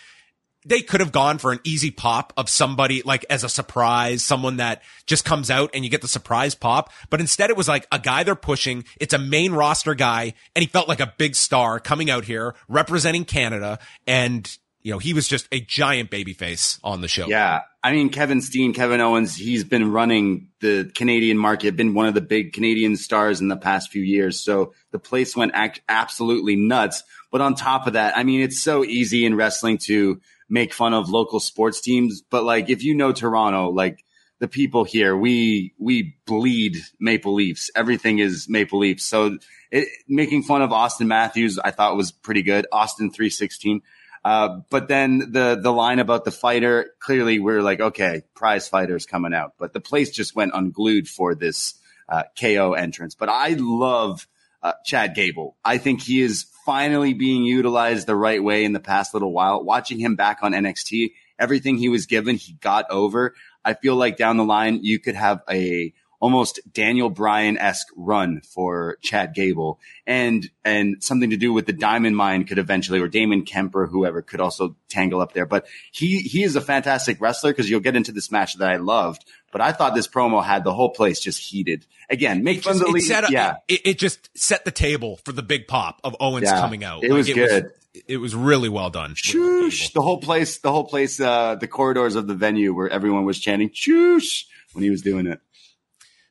they could have gone for an easy pop of somebody like as a surprise, someone that just comes out and you get the surprise pop. But instead it was like a guy they're pushing. It's a main roster guy and he felt like a big star coming out here representing Canada. And, you know, he was just a giant baby face on the show. Yeah. I mean, Kevin Steen, Kevin Owens, he's been running the Canadian market, been one of the big Canadian stars in the past few years. So the place went act- absolutely nuts. But on top of that, I mean, it's so easy in wrestling to make fun of local sports teams. But like, if you know Toronto, like the people here, we, we bleed Maple Leafs. Everything is Maple Leafs. So it, making fun of Auston Matthews, I thought was pretty good. Austin 316. Uh, but then the the line about the fighter, clearly we're like, okay, prize fighters coming out. But the place just went unglued for this uh, KO entrance. But I love uh, Chad Gable. I think he is finally being utilized the right way in the past little while. Watching him back on NXT, everything he was given, he got over. I feel like down the line, you could have a almost Daniel Bryan esque run for Chad Gable, and and something to do with the Diamond Mine could eventually, or Damon Kemp or whoever could also tangle up there. But he he is a fantastic wrestler because you'll get into this match that I loved. But I thought this promo had the whole place just heated. Again, make fun of the it, lead. up, yeah, it, it just set the table for the big pop of Owens Yeah, coming out. it was good. it was really well done. Shoosh. The whole place, the whole place, uh, the corridors of the venue where everyone was chanting "Shoosh" when he was doing it.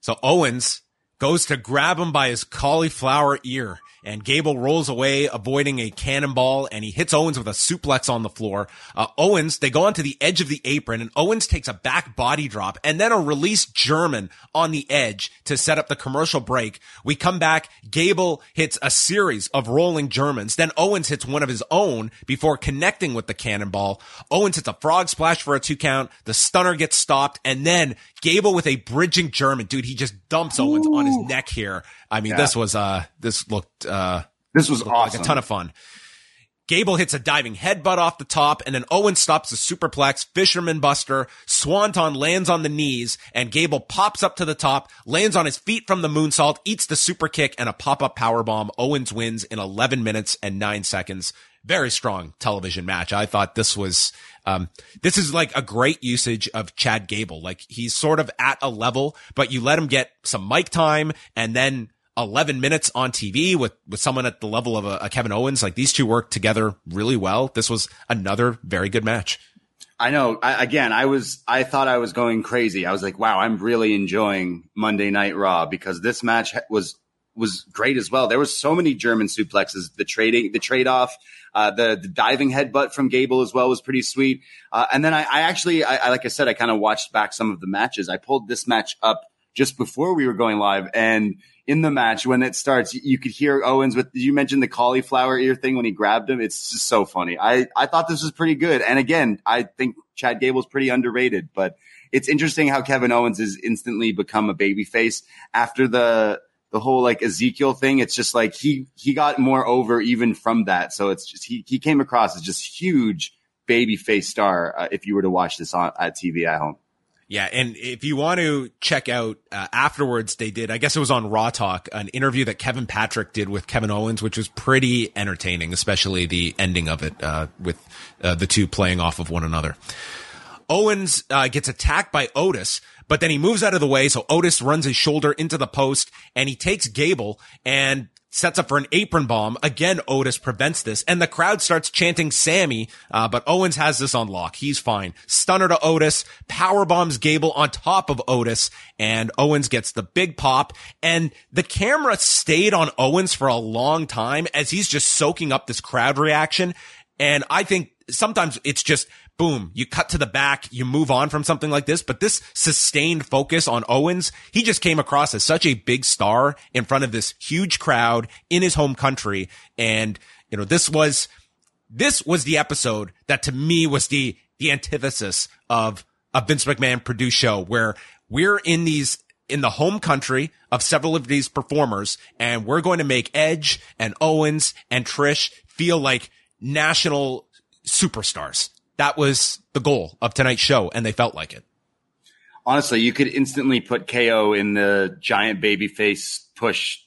So Owens goes to grab him by his cauliflower ear and Gable rolls away, avoiding a cannonball and he hits Owens with a suplex on the floor. Uh, Owens, they go onto the edge of the apron and Owens takes a back body drop and then a release German on the edge to set up the commercial break. We come back. Gable hits a series of rolling Germans. Then Owens hits one of his own before connecting with the cannonball. Owens hits a frog splash for a two count. The stunner gets stopped and then Gable with a bridging German. Dude, he just dumps Owens on his neck here. I mean, Yeah. this was, uh, this looked, uh, This was looked awesome. like a ton of fun. Gable hits a diving headbutt off the top, and then Owen stops the superplex, fisherman buster, Swanton lands on the knees, and Gable pops up to the top, lands on his feet from the moonsault, eats the super kick, and a pop-up powerbomb. Owens wins in 11 minutes and 9 seconds. Very strong television match. I thought this was, um, this is like a great usage of Chad Gable. Like he's sort of at a level, but you let him get some mic time and then 11 minutes on TV with, with someone at the level of a, a Kevin Owens. Like these two worked together really well. This was another very good match. I know. I, again, I was, I thought I was going crazy. I was like, wow, I'm really enjoying Monday Night Raw because this match was, was great as well. There was so many German suplexes, the trading, the trade off, uh, the, the diving headbutt from Gable as well was pretty sweet. Uh, and then I, I actually, I, I, like I said, I kind of watched back some of the matches. I pulled this match up just before we were going live and in the match when it starts, you could hear Owens with you mentioned the cauliflower ear thing when he grabbed him. It's just so funny. I I thought this was pretty good, and again, I think Chad Gable's pretty underrated, but it's interesting how Kevin Owens has instantly become a babyface after the the whole like Ezekiel thing. It's just like he he got more over even from that. So it's just he he came across as just huge babyface star uh, if you were to watch this on at TV at home. Yeah, and if you want to check out uh, afterwards, they did. I guess it was on Raw Talk, an interview that Kevin Patrick did with Kevin Owens, which was pretty entertaining, especially the ending of it uh, with uh, the two playing off of one another. Owens uh, gets attacked by Otis, but then he moves out of the way. So Otis runs his shoulder into the post and he takes Gable and sets up for an apron bomb. Again, Otis prevents this and the crowd starts chanting Sammy, uh, but Owens has this on lock. He's fine. Stunner to Otis, power bombs Gable on top of Otis and Owens gets the big pop and the camera stayed on Owens for a long time as he's just soaking up this crowd reaction. And I think sometimes it's just boom, you cut to the back, you move on from something like this. But this sustained focus on Owens, he just came across as such a big star in front of this huge crowd in his home country. And, you know, this was, this was the episode that to me was the, the antithesis of a Vince McMahon produced show where we're in these, in the home country of several of these performers and we're going to make Edge and Owens and Trish feel like national superstars that was the goal of tonight's show, and they felt like it. Honestly, you could instantly put KO in the giant baby face push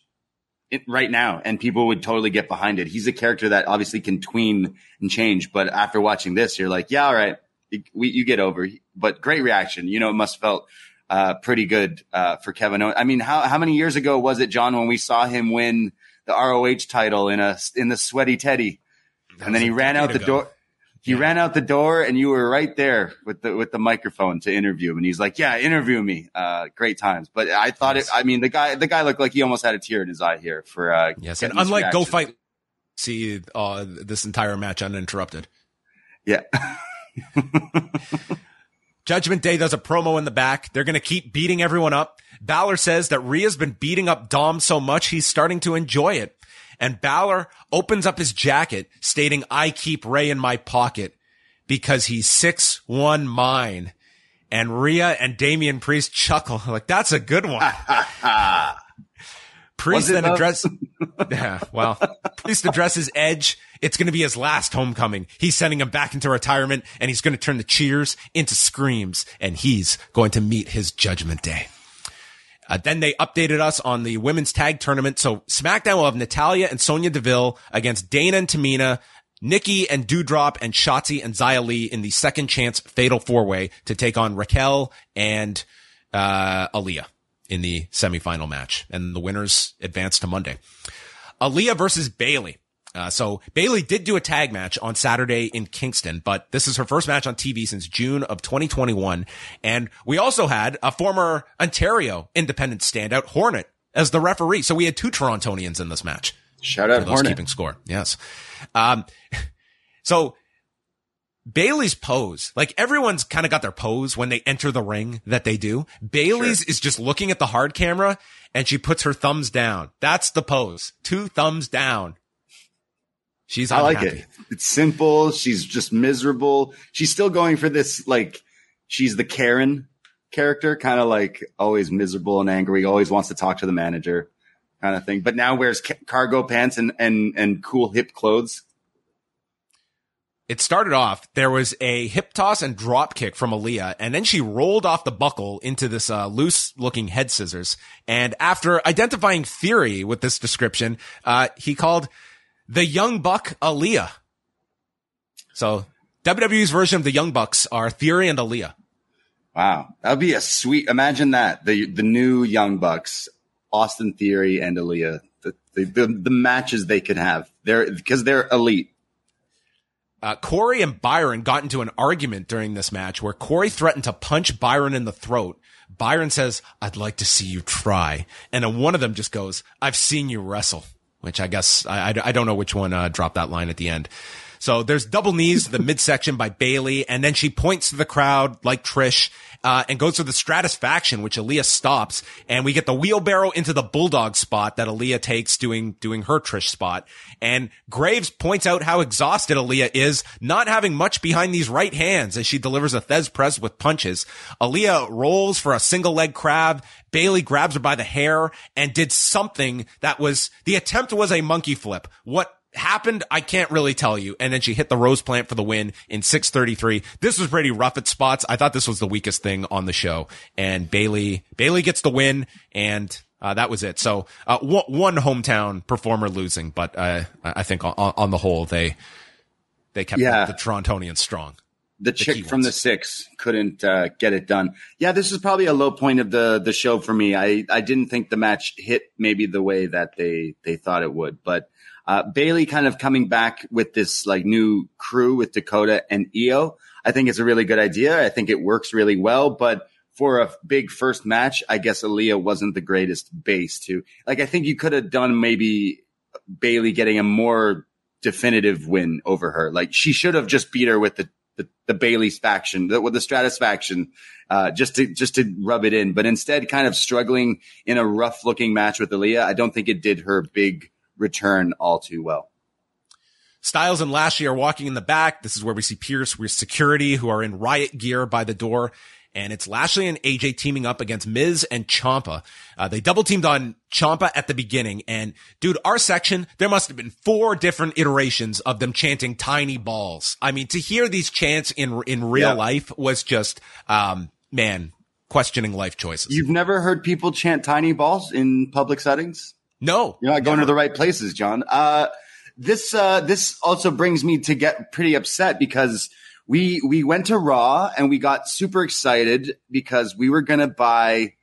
right now, and people would totally get behind it. He's a character that obviously can tween and change, but after watching this, you're like, yeah, all right, you, we, you get over. But great reaction. You know, it must felt uh, pretty good uh, for Kevin Owens. I mean, how how many years ago was it, John, when we saw him win the ROH title in a in the sweaty Teddy, and then he ran out the door he yeah. ran out the door and you were right there with the with the microphone to interview him and he's like yeah interview me uh, great times but i thought yes. it i mean the guy the guy looked like he almost had a tear in his eye here for uh yes and unlike go fight see uh this entire match uninterrupted yeah [LAUGHS] Judgment Day does a promo in the back. They're going to keep beating everyone up. Balor says that Rhea's been beating up Dom so much he's starting to enjoy it. And Balor opens up his jacket stating, I keep Rey in my pocket because he's six one mine. And Rhea and Damian Priest chuckle [LAUGHS] like, that's a good one. [LAUGHS] Priest then addresses, [LAUGHS] yeah, well, Priest addresses Edge. It's going to be his last homecoming. He's sending him back into retirement and he's going to turn the cheers into screams and he's going to meet his judgment day. Uh, then they updated us on the women's tag tournament. So SmackDown will have Natalya and Sonya Deville against Dana and Tamina, Nikki and Doudrop and Shotzi and Xia Li in the second chance fatal four way to take on Raquel and, uh, Aliyah in the semifinal match. And the winners advance to Monday. Aliyah versus Bayley. Uh, so Bayley did do a tag match on Saturday in Kingston, but this is her first match on TV since June of 2021. And we also had a former Ontario independent standout, Hornet, as the referee. So we had two Torontonians in this match. Shout out Hornet. Keeping score. Yes. Um, [LAUGHS] so Bayley's pose, like everyone's kind of got their pose when they enter the ring that they do. Bayley's sure. is just looking at the hard camera and she puts her thumbs down. That's the pose. Two thumbs down. She's unhappy. I like it. It's simple. She's just miserable. She's still going for this, like, she's the Karen character, kind of like always miserable and angry, always wants to talk to the manager kind of thing. But now wears ca- cargo pants and, and, and cool hip clothes. It started off, there was a hip toss and drop kick from Aliyah, and then she rolled off the buckle into this uh, loose looking head scissors. And after identifying Theory with this description, uh, he called the Young Buck Aliyah. So WWE's version of the Young Bucks are Theory and Aliyah. Wow, that would be a sweet. Imagine that the the new Young Bucks, Austin Theory and Aliyah. The the, the, the matches they could have. They're because they're elite. Uh, Corey and Byron got into an argument during this match where Corey threatened to punch Byron in the throat. Byron says, I'd like to see you try. And one of them just goes, I've seen you wrestle which I guess I, I, don't know which one uh, dropped that line at the end. So there's double knees to the midsection by Bayley, and then she points to the crowd like Trish, uh, and goes for the Stratusfaction, which Aliyah stops, and we get the wheelbarrow into the bulldog spot that Aliyah takes doing doing her Trish spot. And Graves points out how exhausted Aliyah is, not having much behind these right hands as she delivers a Thesz press with punches. Aliyah rolls for a single leg crab. Bayley grabs her by the hair and did something that was the attempt was a monkey flip. What happened, I can't really tell you. And then she hit the rose plant for the win in 633. This was pretty rough at spots. I thought this was the weakest thing on the show. And Bayley, Bayley gets the win and uh, that was it. So, uh, one hometown performer losing, but, uh, I think on, on, the whole, they, they kept yeah. the, the Torontonians strong. The, the chick from the six couldn't uh, get it done. Yeah, this is probably a low point of the the show for me. I, I didn't think the match hit maybe the way that they they thought it would, but uh, Bayley kind of coming back with this like new crew with Dakota and Iyo. I think it's a really good idea. I think it works really well, but for a big first match, I guess Aliyah wasn't the greatest base to like. I think you could have done maybe Bayley getting a more definitive win over her. Like she should have just beat her with the the, the Bayley's faction, the, with the Stratus faction, uh, just to just to rub it in. But instead, kind of struggling in a rough looking match with Aliyah. I don't think it did her big return all too well. Styles and Lashley are walking in the back. This is where we see Pearce with security who are in riot gear by the door. And it's Lashley and AJ teaming up against Miz and Ciampa. Uh, they double teamed on Ciampa at the beginning. And dude, our section, there must have been four different iterations of them chanting tiny balls. I mean, to hear these chants in, in real life was just, um, man, questioning life choices. You've never heard people chant tiny balls in public settings? No, you're not going never. to the right places, John. Uh, this uh, this also brings me to get pretty upset because we we went to Raw and we got super excited because we were going to buy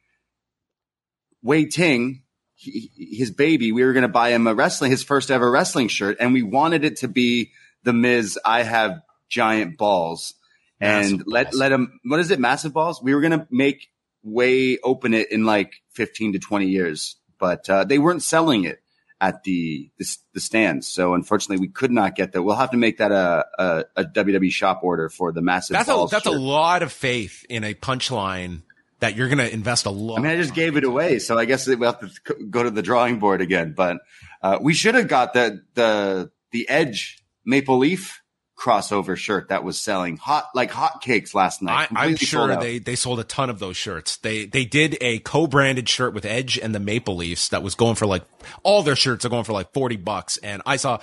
Wai Ting, he, his baby. We were going to buy him a wrestling his first ever wrestling shirt, and we wanted it to be the Miz. I have giant balls, and massive let balls. let him. What is it? Massive balls. We were going to make Wai open it in like fifteen to twenty years but uh, they weren't selling it at the, the, the stands. So unfortunately, we could not get that. We'll have to make that a a, a WWE shop order for the massive. That's a that's shirt. a lot of faith in a punchline that you're going to invest a lot. I mean, I just gave it away, so I guess we'll have to go to the drawing board again. But uh, we should have got the the the Edge Maple Leaf crossover shirt that was selling hot like hot cakes last night. I, am sure they they sold a ton of those shirts. They they did a co-branded shirt with Edge and the Maple Leafs that was going for like all their shirts are going for like 40 bucks and I saw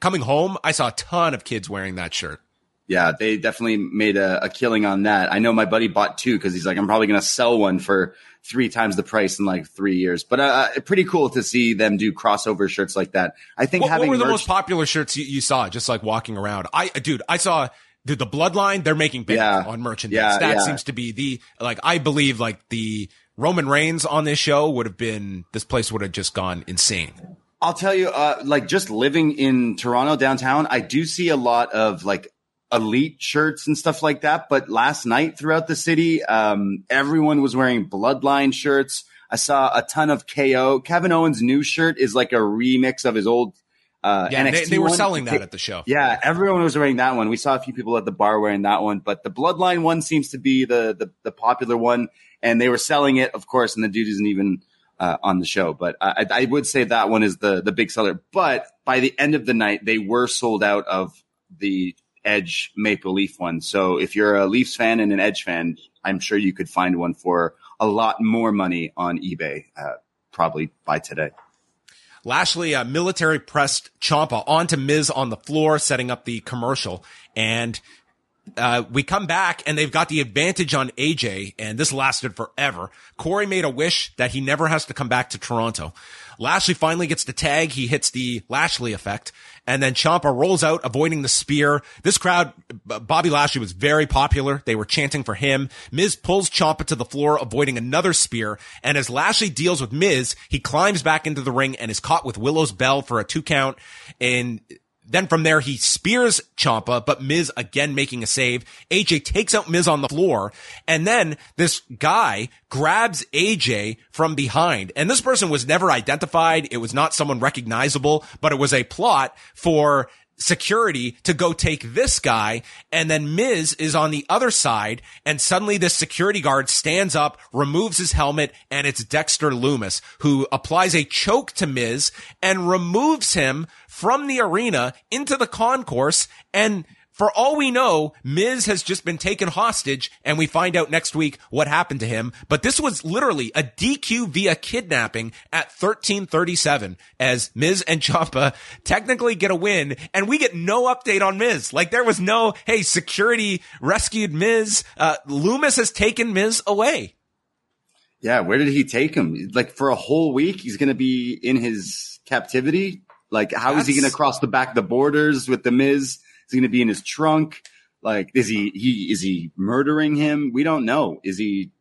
coming home I saw a ton of kids wearing that shirt. Yeah, they definitely made a, a killing on that. I know my buddy bought two because he's like, I'm probably going to sell one for three times the price in like three years. But uh, uh, pretty cool to see them do crossover shirts like that. I think what, having what were the merch- most popular shirts you, you, saw just like walking around? I dude, I saw dude the Bloodline. They're making bank yeah. on merchandise. Yeah, that yeah. seems to be the like I believe like the Roman Reigns on this show would have been this place would have just gone insane. I'll tell you, uh, like just living in Toronto downtown, I do see a lot of like elite shirts and stuff like that. But last night throughout the city, um, everyone was wearing bloodline shirts. I saw a ton of KO. Kevin Owens' new shirt is like a remix of his old uh, yeah, they, they, were one. selling that at the show. Yeah, everyone was wearing that one. We saw a few people at the bar wearing that one, but the Bloodline one seems to be the the, the popular one, and they were selling it, of course. And the dude isn't even uh, on the show, but I, I, would say that one is the the big seller. But by the end of the night, they were sold out of the Edge Maple Leaf one. So if you're a Leafs fan and an Edge fan, I'm sure you could find one for a lot more money on eBay, uh, probably by today. Lashley uh, military pressed Ciampa onto Miz on the floor, setting up the commercial. And uh, we come back and they've got the advantage on AJ, and this lasted forever. Corey made a wish that he never has to come back to Toronto. Lashley finally gets the tag. He hits the Lashley effect. And then Ciampa rolls out, avoiding the spear. This crowd, Bobby Lashley was very popular. They were chanting for him. Miz pulls Ciampa to the floor, avoiding another spear. And as Lashley deals with Miz, he climbs back into the ring and is caught with Willow's bell for a two count. And then from there, he spears Ciampa, but Miz again making a save. AJ takes out Miz on the floor. And then this guy grabs AJ from behind. And this person was never identified. It was not someone recognizable, but it was a plot for security to go take this guy. And then Miz is on the other side. And suddenly this security guard stands up, removes his helmet, and it's Dexter Lumis who applies a choke to Miz and removes him from the arena into the concourse. And for all we know, Miz has just been taken hostage and we find out next week what happened to him. But this was literally a DQ via kidnapping at 1337 as Miz and [LAUGHS] Ciampa technically get a win and we get no update on Miz. Like there was no, hey, security rescued Miz. Uh, Lumis has taken Miz away. Yeah. Where did he take him? Like for a whole week, he's going to be in his captivity. Like how That's... is he going to cross the back of the borders with the Miz? Is he going to be in his trunk? Like, is he, he, is he murdering him? We don't know. Is he,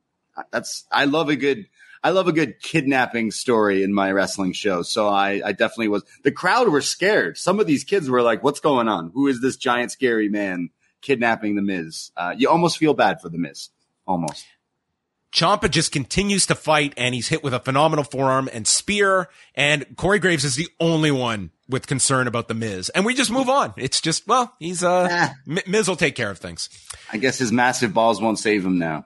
that's, I love a good, I love a good kidnapping story in my wrestling show. So I, I definitely was, the crowd were scared. Some of these kids were like, what's going on? Who is this giant scary man kidnapping the Miz? Uh, you almost feel bad for the Miz. Almost. Ciampa just continues to fight and he's hit with a phenomenal forearm and spear. And Corey Graves is the only one with concern about the Miz. And we just move on. It's just, well, he's, uh, Miz will take care of things. I guess his massive balls won't save him now.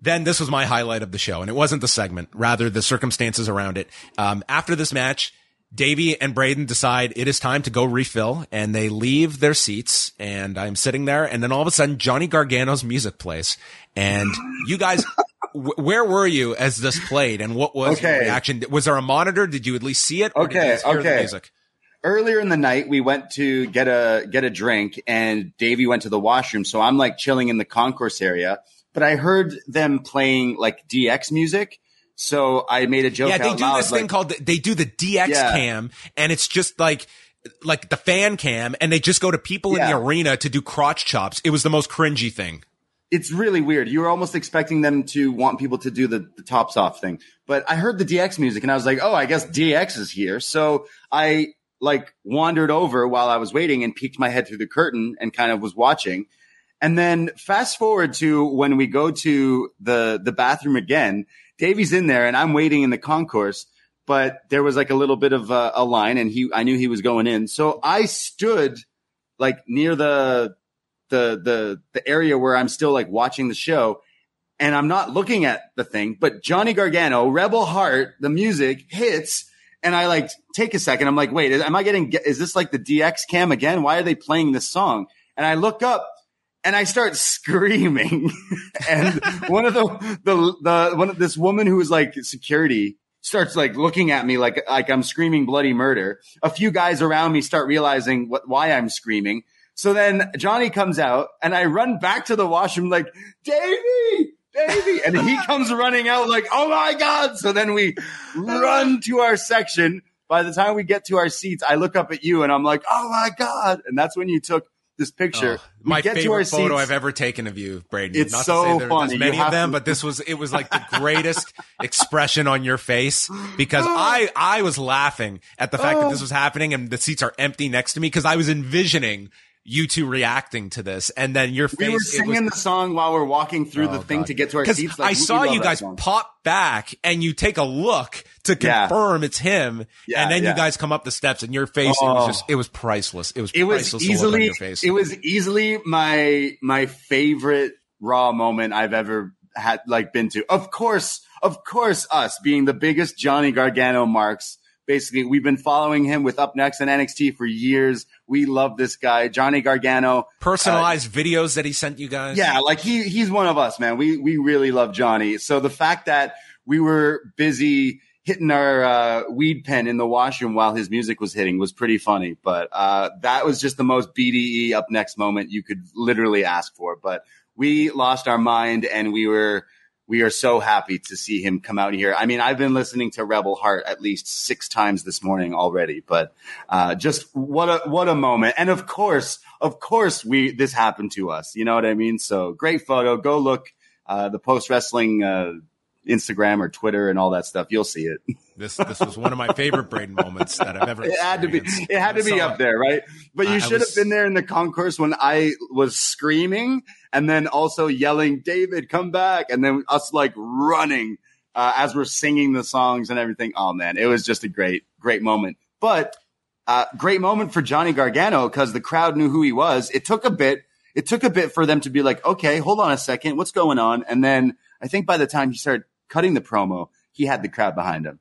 then this was my highlight of the show. And it wasn't the segment, rather the circumstances around it. Um, after this match, Davie and Braden decide it is time to go refill and they leave their seats and I'm sitting there and then all of a sudden Johnny Gargano's music plays and you guys, [LAUGHS] w- where were you as this played and what was okay. reaction? Was there a monitor? Did you at least see it? okay. okay. Earlier in the night, we went to get a, get a drink and Davie went to the washroom. So I'm like chilling in the concourse area but I heard them playing like DX music. So I made a joke. Yeah, they do loud, this like, thing called they do the DX yeah. cam, and it's just like like the fan cam, and they just go to people yeah. in the arena to do crotch chops. It was the most cringy thing. It's really weird. You were almost expecting them to want people to do the, the tops off thing, but I heard the DX music and I was like, oh, I guess DX is here. So I like wandered over while I was waiting and peeked my head through the curtain and kind of was watching. And then fast forward to when we go to the, the bathroom again, Davie's in there and I'm waiting in the concourse, but there was like a little bit of a, a line and he, I knew he was going in. So I stood like near the, the, the, the area where I'm still like watching the show and I'm not looking at the thing, but Johnny Gargano, Rebel Heart, the music hits and I like take a second. I'm like, wait, am I getting, is this like the DX cam again? Why are they playing this song? And I look up and I start screaming. [LAUGHS] and one of the, the, the, one of this woman who was like security starts like looking at me like, like I'm screaming bloody murder. A few guys around me start realizing what, why I'm screaming. So then Johnny comes out and I run back to the washroom like, Davie, Davie. And he [LAUGHS] comes running out like, oh my God. So then we run [LAUGHS] to our section. By the time we get to our seats, I look up at you and I'm like, oh my God. And that's when you took this picture. Oh, my favorite photo I've ever taken of you, Braden. It's Not so to say funny. many of them, to... but this was it was like the greatest [LAUGHS] expression on your face because oh. I I was laughing at the fact oh. that this oh. was happening and the seats are empty next to me because I was envisioning you two reacting to this, and then your face. We were singing was, the song while we're walking through oh, the thing God. to get to our seats. Like, I saw you guys pop back, and you take a look to confirm yeah. it's him, yeah, and then yeah. you guys come up the steps, and your face oh. it was just it was priceless. It was it was easily it was easily my my favorite raw moment I've ever had like been to. Of course, of course, us being the biggest Johnny Gargano marks basically we've been following him with upNXT and NXT for years. We love this guy, Johnny Gargano. Personalized uh, videos that he sent you guys. Yeah, like he he's one of us, man. We we really love Johnny. So the fact that we were busy hitting our uh, weed pen in the washroom while his music was hitting was pretty funny. But uh, that was just the most BDE upNXT moment you could literally ask for. But we lost our mind and we were we are so happy to see him come out here. I mean, I've been listening to Rebel Heart at least six times this morning already, but uh, just what a what a moment! And of course, of course, we this happened to us. You know what I mean? So great photo. Go look uh, the post wrestling uh, Instagram or Twitter and all that stuff. You'll see it. [LAUGHS] This this was one of my favorite Braden moments that I've ever. It had to be. It had to be up there, right? But you I should was- have been there in the concourse when I was screaming and then also yelling, "David, come back!" And then us like running uh, as we're singing the songs and everything. Oh man, it was just a great, great moment. But uh, great moment for Johnny Gargano because the crowd knew who he was. It took a bit. It took a bit for them to be like, okay, hold on a second, what's going on? And then I think by the time he started cutting the promo, he had the crowd behind him.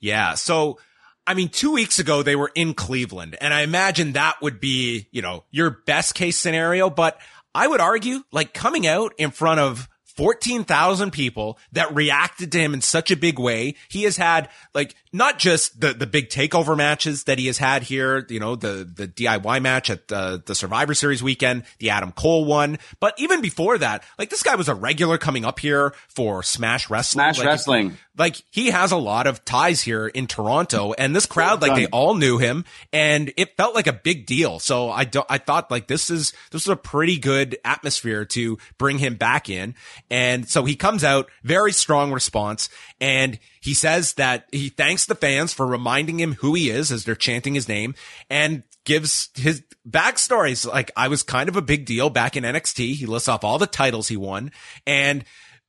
Yeah. So, I mean, two weeks ago they were in Cleveland and I imagine that would be, you know, your best case scenario. But I would argue like coming out in front of 14,000 people that reacted to him in such a big way. He has had like not just the, the big takeover matches that he has had here, you know, the, the DIY match at the, the Survivor Series weekend, the Adam Cole one. But even before that, like this guy was a regular coming up here for Smash Wrestling. Smash Like, Wrestling. like he has a lot of ties here in Toronto and this crowd like they all knew him and it felt like a big deal. So I don't, I thought like this is this is a pretty good atmosphere to bring him back in. And so he comes out very strong response and he says that he thanks the fans for reminding him who he is as they're chanting his name and gives his backstories. Like I was kind of a big deal back in NXT. He lists off all the titles he won and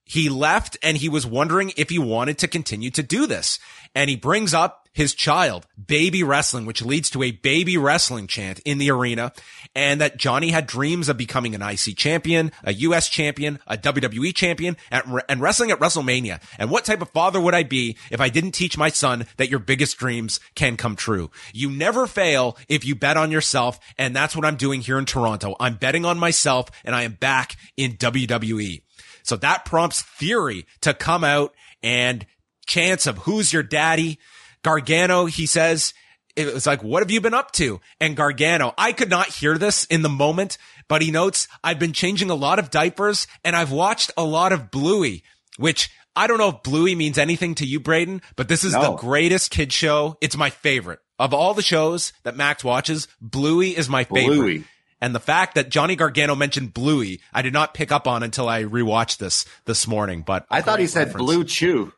he left and he was wondering if he wanted to continue to do this. And he brings up his child, baby wrestling, which leads to a baby wrestling chant in the arena. And that Johnny had dreams of becoming an IC champion, a US champion, a WWE champion, and, wrestling at WrestleMania. And what type of father would I be if I didn't teach my son that your biggest dreams can come true? You never fail if you bet on yourself. And that's what I'm doing here in Toronto. I'm betting on myself and I am back in WWE. So that prompts Theory to come out and chance of who's your daddy. Gargano, he says, it was like, what have you been up to? And Gargano, I could not hear this in the moment, but he notes, I've been changing a lot of diapers and I've watched a lot of Bluey, which I don't know if Bluey means anything to you, Braden, but this is the greatest kid show. It's my favorite of all the shows that Max watches. Bluey is my favorite. Bluey. And the fact that Johnny Gargano mentioned Bluey, I did not pick up on until I rewatched this this morning. But I thought he great said. Blue Chew.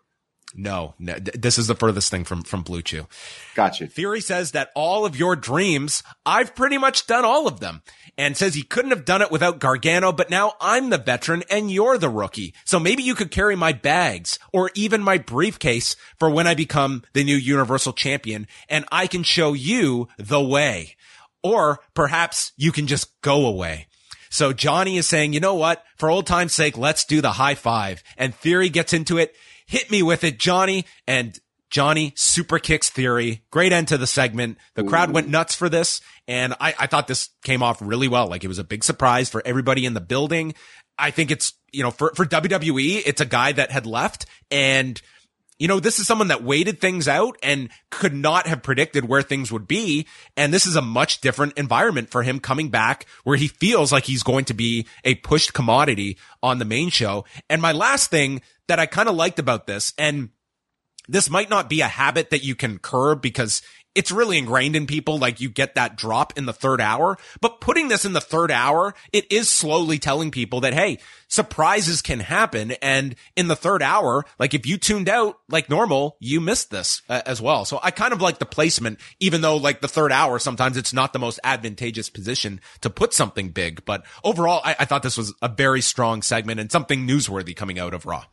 No, no, this is the furthest thing from from Blue Chew. Gotcha. Theory says that all of your dreams, I've pretty much done all of them. And says he couldn't have done it without Gargano, but now I'm the veteran and you're the rookie. So maybe you could carry my bags or even my briefcase for when I become the new Universal Champion and I can show you the way. Or perhaps you can just go away. So Johnny is saying, you know what? For old time's sake, let's do the high five. And Theory gets into it. Hit me with it, Johnny. And Johnny super kicks Theory. Great end to the segment. The crowd went nuts for this. And I, I thought this came off really well. Like it was a big surprise for everybody in the building. I think it's, you know, for, for WWE, it's a guy that had left and you know, this is someone that waited things out and could not have predicted where things would be. And this is a much different environment for him coming back where he feels like he's going to be a pushed commodity on the main show. And my last thing that I kind of liked about this, and this might not be a habit that you can curb because it's really ingrained in people. Like you get that drop in the third hour, but putting this in the third hour, it is slowly telling people that, Hey, surprises can happen. And in the third hour, like if you tuned out like normal, you missed this uh, as well. So I kind of like the placement, even though like the third hour, sometimes it's not the most advantageous position to put something big. But overall, I, I thought this was a very strong segment and something newsworthy coming out of Raw.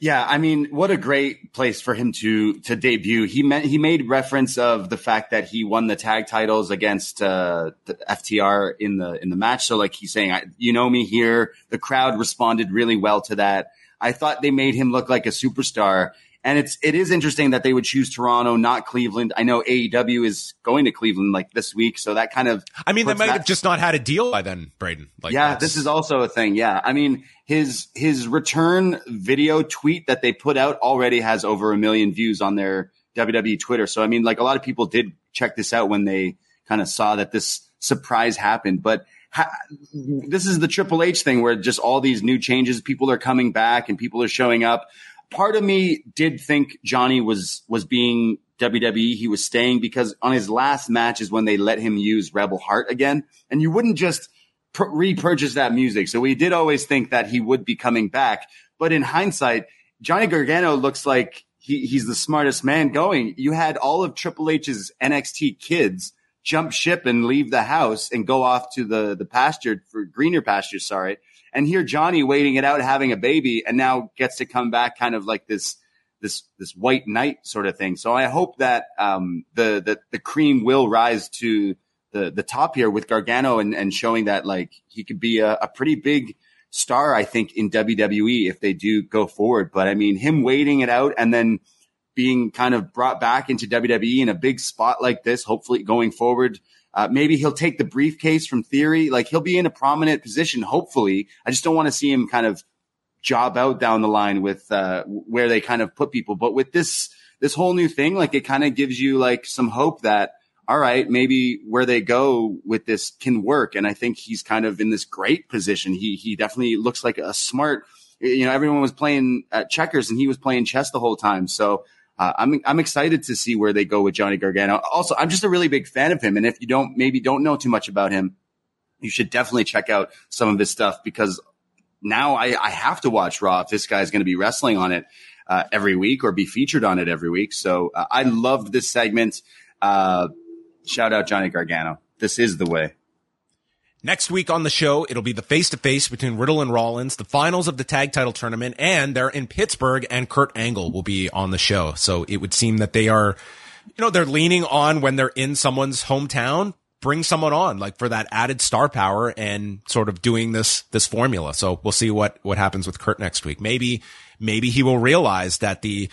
Yeah, I mean, what a great place for him to to debut. He meant he made reference of the fact that he won the tag titles against uh, the FTR in the in the match. So like he's saying, I, you know me here. The crowd responded really well to that. I thought they made him look like a superstar. And it's it is interesting that they would choose Toronto, not Cleveland. I know AEW is going to Cleveland like this week, so that kind of I mean, they might that- have just not had a deal by then, Braden. Like, yeah, this is also a thing. Yeah, I mean his his return video tweet that they put out already has over a million views on their WWE Twitter. So I mean, like a lot of people did check this out when they kind of saw that this surprise happened. But ha- this is the Triple H thing where just all these new changes, people are coming back and people are showing up. Part of me did think Johnny was was being WWE. He was staying because on his last match is when they let him use Rebel Heart again, and you wouldn't just pr- repurchase that music. So we did always think that he would be coming back. But in hindsight, Johnny Gargano looks like he, he's the smartest man going. You had all of Triple H's NXT kids jump ship and leave the house and go off to the, the pasture for greener pastures. Sorry. And here Johnny waiting it out, having a baby and now gets to come back kind of like this, this, this white knight sort of thing. So I hope that, um, the, the, the cream will rise to the, the top here with Gargano and, and showing that like he could be a, a pretty big, star, I think, in WWE if they do go forward. But I mean, him waiting it out and then being kind of brought back into WWE in a big spot like this, hopefully going forward. Uh, maybe he'll take the briefcase from Theory. Like he'll be in a prominent position, hopefully. I just don't want to see him kind of job out down the line with uh, where they kind of put people. But with this this whole new thing, like it kind of gives you like some hope that all right, maybe where they go with this can work. And I think he's kind of in this great position. He he definitely looks like a smart. You know, everyone was playing at checkers and he was playing chess the whole time. So uh, I'm I'm excited to see where they go with Johnny Gargano. Also, I'm just a really big fan of him. And if you don't maybe don't know too much about him, you should definitely check out some of his stuff because now I, I have to watch Raw if this guy's going to be wrestling on it uh, every week or be featured on it every week. So uh, I loved this segment. Uh, Shout out Johnny Gargano. This is the way. Next week on the show, it'll be the face to face between Riddle and Rollins, the finals of the tag title tournament, and they're in Pittsburgh and Kurt Angle will be on the show. So it would seem that they are, you know, they're leaning on when they're in someone's hometown, bring someone on like for that added star power and sort of doing this, this formula. So we'll see what, what happens with Kurt next week. Maybe, maybe he will realize that the,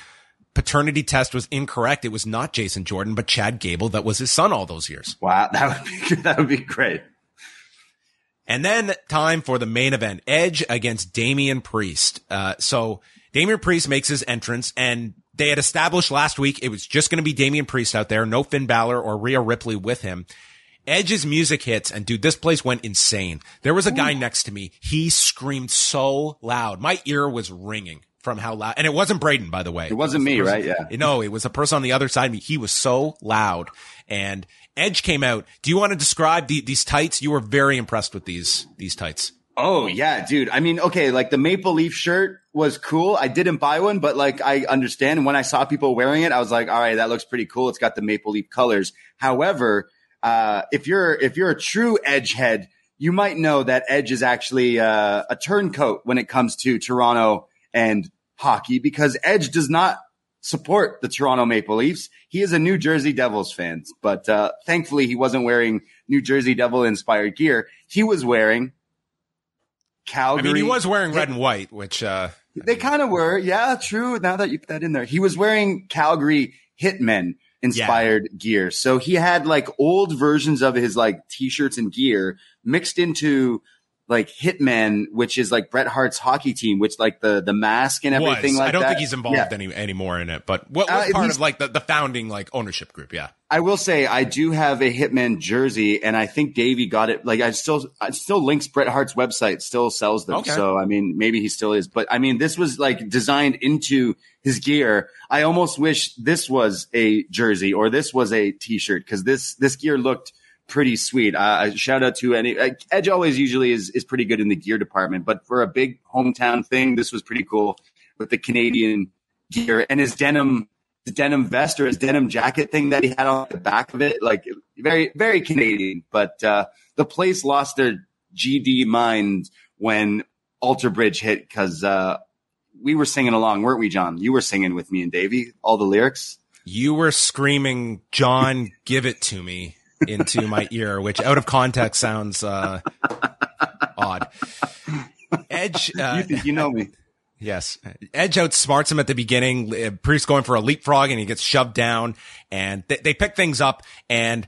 paternity test was incorrect. It was not Jason Jordan, but Chad Gable that was his son all those years. Wow, [LAUGHS] that would be that would be great. And then time for the main event: Edge against Damian Priest. Uh, so Damian Priest makes his entrance, and they had established last week it was just going to be Damian Priest out there, no Finn Balor or Rhea Ripley with him. Edge's music hits, and dude, this place went insane. There was a guy next to me. He screamed so loud. My ear was ringing from how loud, and it wasn't Braden, by the way. It wasn't it was me, person, right? Yeah. No, it was a person on the other side of me. He was so loud and Edge came out. Do you want to describe the, these tights? You were very impressed with these, these tights. Oh yeah, dude. I mean, okay, like the maple leaf shirt was cool. I didn't buy one, but like I understand. when I saw people wearing it, I was like, all right, that looks pretty cool. It's got the maple leaf colors. However, uh, if you're if you're a true edge head, you might know that Edge is actually uh, a turncoat when it comes to Toronto and hockey because Edge does not support the Toronto Maple Leafs. He is a New Jersey Devils fan, but uh, thankfully he wasn't wearing New Jersey Devil inspired gear. He was wearing Calgary. I mean, he was wearing red and white, which uh, they kind of were. Yeah, true. Now that you put that in there, he was wearing Calgary Hitmen inspired yeah. gear. So he had like old versions of his like t-shirts and gear mixed into like Hitman, which is like Bret Hart's hockey team, which like the the mask and everything was. like I don't that. think he's involved yeah. any anymore in it, but what was uh, part of like the, the founding like ownership group? Yeah. I will say I do have a Hitman jersey, and I think Davie got it. Like I still, I still links Bret Hart's website, still sells them. Okay. So I mean, maybe he still is. But I mean, this was like designed into his gear. I almost wish this was a jersey or this was a T-shirt because this this gear looked pretty sweet. Uh, shout out to any uh, Edge. Always usually is is pretty good in the gear department, but for a big hometown thing, this was pretty cool with the Canadian gear and his denim denim vest or his denim jacket thing that he had on the back of it. Like very very Canadian. But uh, the place lost their GD mind when Alter Bridge hit because uh, we were singing along, weren't we, John? You were singing with me and Davie all the lyrics. You were screaming, "John, give it to me." Into my ear, which out of context sounds uh, odd. Edge, uh, you, you know me. Yes. Edge outsmarts him at the beginning. Uh, Priest going for a leapfrog and he gets shoved down and they, they pick things up and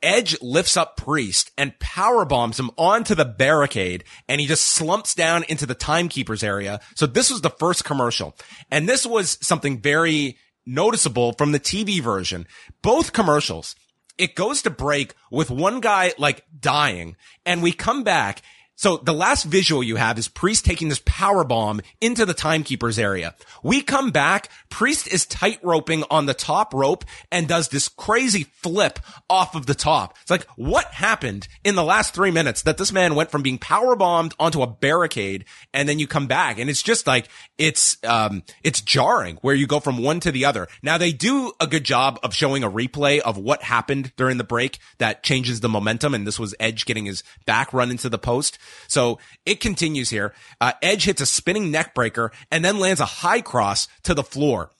Edge lifts up Priest and power bombs him onto the barricade and he just slumps down into the timekeeper's area. So this was the first commercial and this was something very noticeable from the TV version. Both commercials it goes to break with one guy like dying and we come back so the last visual you have is Priest taking this power bomb into the timekeeper's area. We come back. Priest is tight roping on the top rope and does this crazy flip off of the top. It's like, what happened in the last three minutes that this man went from being power bombed onto a barricade and then you come back and it's just like, it's, um, it's jarring where you go from one to the other. Now they do a good job of showing a replay of what happened during the break that changes the momentum. And this was Edge getting his back run into the post. So it continues here. Uh, Edge hits a spinning neck breaker and then lands a high cross to the floor.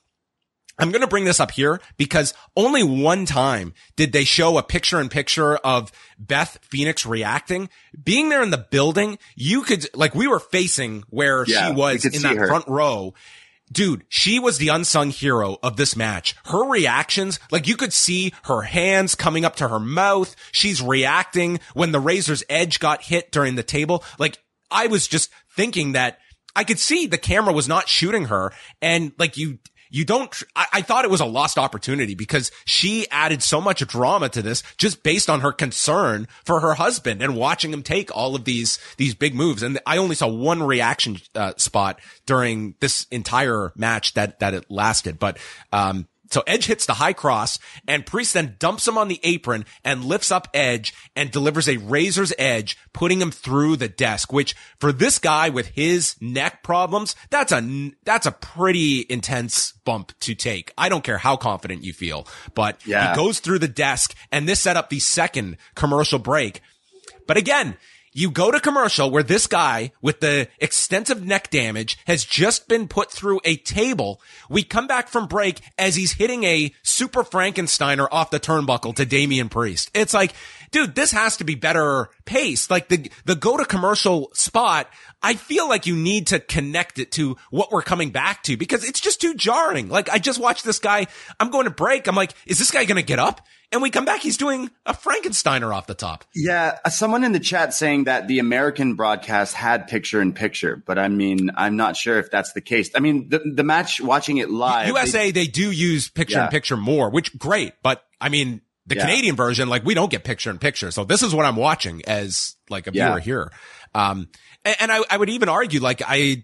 I'm going to bring this up here because only one time did they show a picture in picture of Beth Phoenix reacting. Being there in the building, you could, like, we were facing where Yeah, she was in that her. front row. Dude, she was the unsung hero of this match. Her reactions, like you could see her hands coming up to her mouth. She's reacting when the Razor's edge got hit during the table. Like I was just thinking that I could see the camera was not shooting her and like you, you don't, I, I thought it was a lost opportunity because she added so much drama to this just based on her concern for her husband and watching him take all of these, these big moves. And I only saw one reaction, uh, spot during this entire match that, that it lasted. But, um, so Edge hits the high cross and Priest then dumps him on the apron and lifts up Edge and delivers a razor's edge, putting him through the desk, which for this guy with his neck problems, that's a, that's a pretty intense bump to take. I don't care how confident you feel, but Yeah. he goes through the desk and this set up the second commercial break. But again, you go to commercial where this guy with the extensive neck damage has just been put through a table. We come back from break as he's hitting a super Frankensteiner off the turnbuckle to Damian Priest. It's like, dude, this has to be better paced. Like the, the go to commercial spot, I feel like you need to connect it to what we're coming back to because it's just too jarring. Like I just watched this guy. I'm going to break. I'm like, is this guy going to get up? And we come back. He's doing a Frankensteiner off the top. Yeah, uh, someone in the chat saying that the American broadcast had picture in picture, but I mean, I'm not sure if that's the case. I mean, the the match watching it live, USA, they, do use picture in Yeah. picture more, which great. But I mean, the Yeah. Canadian version, like we don't get picture in picture. So this is what I'm watching as like a Yeah. viewer here. Um, and, and I, I would even argue like I,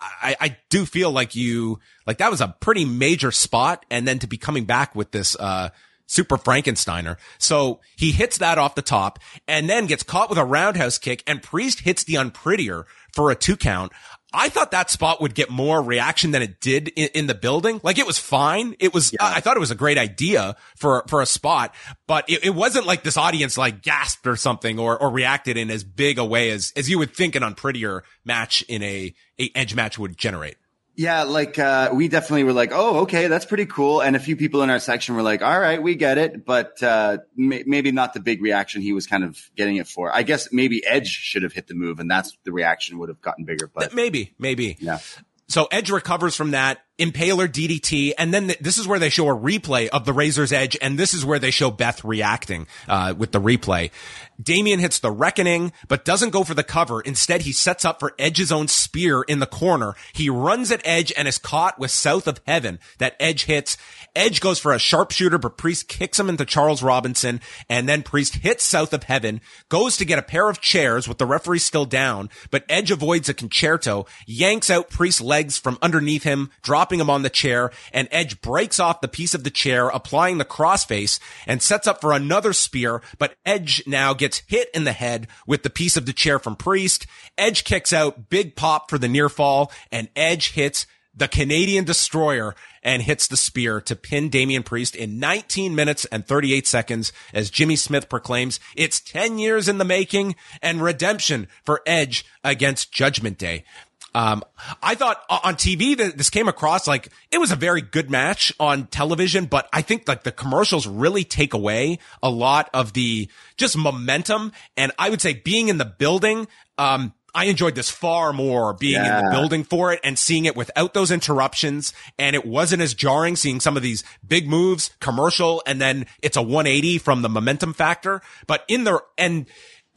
I, I do feel like you, like that was a pretty major spot. And then to be coming back with this, uh, super Frankensteiner. So he hits that off the top and then gets caught with a roundhouse kick and Priest hits the unprettier for a two count. I thought that spot would get more reaction than it did in, in the building. Like it was fine. It was, I I thought it was a great idea for, for a spot, but it, it wasn't like this audience like gasped or something or, or reacted in as big a way as, as you would think an unprettier match in a, a edge match would generate. Yeah, like uh, we definitely were like, oh, okay, that's pretty cool. And a few people in our section were like, all right, we get it, but uh, may- maybe not the big reaction he was kind of getting it for. I guess maybe Edge should have hit the move, and that's the reaction would have gotten bigger. But Maybe, maybe. yeah, So Edge recovers from that, Impaler DDT, and then th- this is where they show a replay of the Razor's Edge, and this is where they show Beth reacting uh, with the replay. Damian hits the Reckoning, but doesn't go for the cover. Instead, he sets up for Edge's own spear in the corner. He runs at Edge and is caught with South of Heaven that Edge hits. Edge goes for a sharpshooter, but Priest kicks him into Charles Robinson, and then Priest hits South of Heaven, goes to get a pair of chairs with the referee still down, but Edge avoids a Con-Chair-To, yanks out Priest's legs from underneath him, dropping him on the chair, and Edge breaks off the piece of the chair, applying the crossface, and sets up for another spear, but Edge now gets hit in the head with the piece of the chair from Priest. Edge kicks out, big pop for the near fall, and Edge hits the Canadian destroyer and hits the spear to pin Damian Priest in 19 minutes and 38 seconds as Jimmy Smith proclaims it's 10 years in the making and redemption for Edge against Judgment Day. Um, I thought on TV that this came across like it was a very good match on television, but I think like the commercials really take away a lot of the just momentum. And I would say being in the building, um, I enjoyed this far more being in the building for it and seeing it without those interruptions. And it wasn't as jarring seeing some of these big moves, commercial, and then it's a 180 from the momentum factor. But in the, and,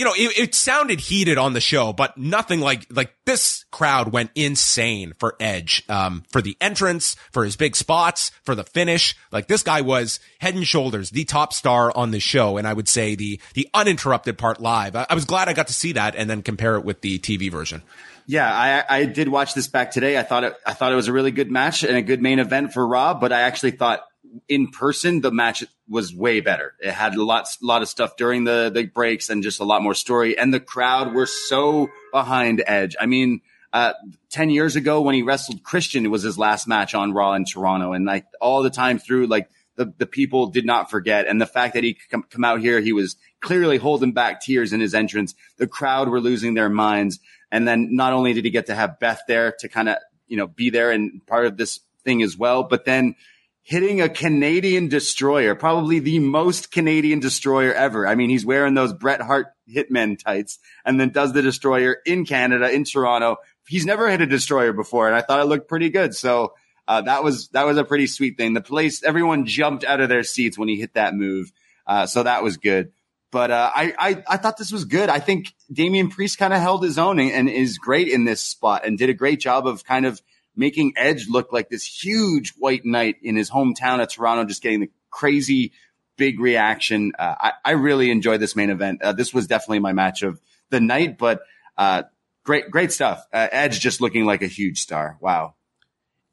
you know, it, it, sounded heated on the show, but nothing like, like this crowd went insane for Edge, um, for the entrance, for his big spots, for the finish. Like this guy was head and shoulders the top star on the show. And I would say the, the uninterrupted part live. I, I was glad I got to see that and then compare it with the TV version. Yeah, I, I did watch this back today. I thought it, I thought it was a really good match and a good main event for Raw, but I actually thought in person, the match was way better. It had a lot, lot of stuff during the, the breaks and just a lot more story. And the crowd were so behind Edge. I mean, uh, 10 years ago when he wrestled Christian, it was his last match on Raw in Toronto. And like all the time through, like the, the people did not forget. And the fact that he come, come out here, he was clearly holding back tears in his entrance. The crowd were losing their minds. And then not only did he get to have Beth there to kind of, you know, be there and part of this thing as well, but then hitting a Canadian destroyer, probably the most Canadian destroyer ever. I mean, he's wearing those Bret Hart Hitmen tights and then does the destroyer in Canada, in Toronto. He's never hit a destroyer before, and I thought it looked pretty good. So uh, that was that was a pretty sweet thing. The place, everyone jumped out of their seats when he hit that move. Uh, so that was good. But uh, I, I, I thought this was good. I think Damian Priest kind of held his own and, and is great in this spot and did a great job of kind of making Edge look like this huge white knight in his hometown of Toronto, just getting the crazy big reaction. Uh, I, I, really enjoyed this main event. Uh, this was definitely my match of the night, but uh, great, great stuff. Uh, Edge just looking like a huge star. Wow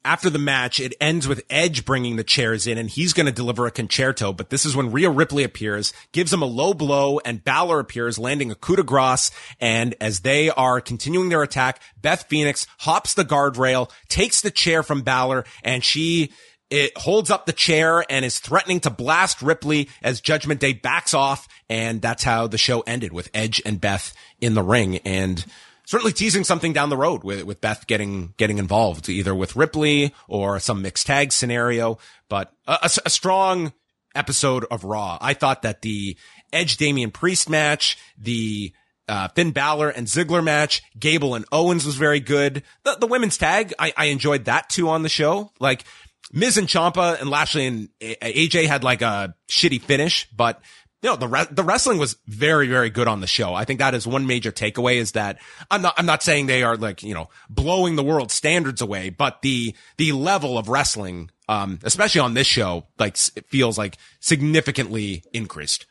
after the match, it ends with Edge bringing the chairs in and he's going to deliver a Con-Chair-To. But this is when Rhea Ripley appears, gives him a low blow and Balor appears, landing a coup de grace. And as they are continuing their attack, Beth Phoenix hops the guardrail, takes the chair from Balor and she it holds up the chair and is threatening to blast Ripley as Judgment Day backs off. And that's how the show ended with Edge and Beth in the ring. And certainly teasing something down the road with, with Beth getting, getting involved either with Ripley or some mixed tag scenario, but a, a, a strong episode of Raw. I thought that the Edge Damian Priest match, the uh, Finn Balor and Ziggler match, Gable and Owens was very good. The, the women's tag, I, I enjoyed that too on the show. Like Miz and Ciampa and Lashley and AJ had like a shitty finish, but know, the re- the wrestling was very, very good on the show. I think that is one major takeaway is that I'm not, I'm not saying they are like, you know, blowing the world standards away, but the, the level of wrestling, um, especially on this show, like it feels like significantly increased.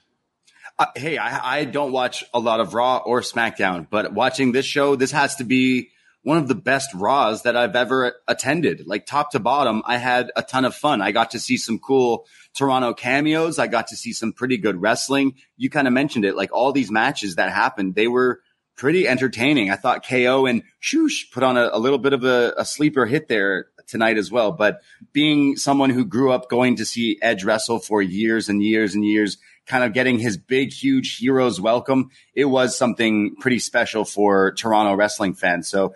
Uh, hey, I, I don't watch a lot of Raw or SmackDown, but watching this show, this has to be one of the best Raws that I've ever attended. Like top to bottom, I had a ton of fun. I got to see some cool Toronto cameos. I got to see some pretty good wrestling. You kind of mentioned it, like all these matches that happened, they were pretty entertaining. I thought KO and Shoosh put on a, a little bit of a, a, sleeper hit there tonight as well. But being someone who grew up going to see Edge wrestle for years and years and years, kind of getting his big, huge heroes welcome, it was something pretty special for Toronto wrestling fans. So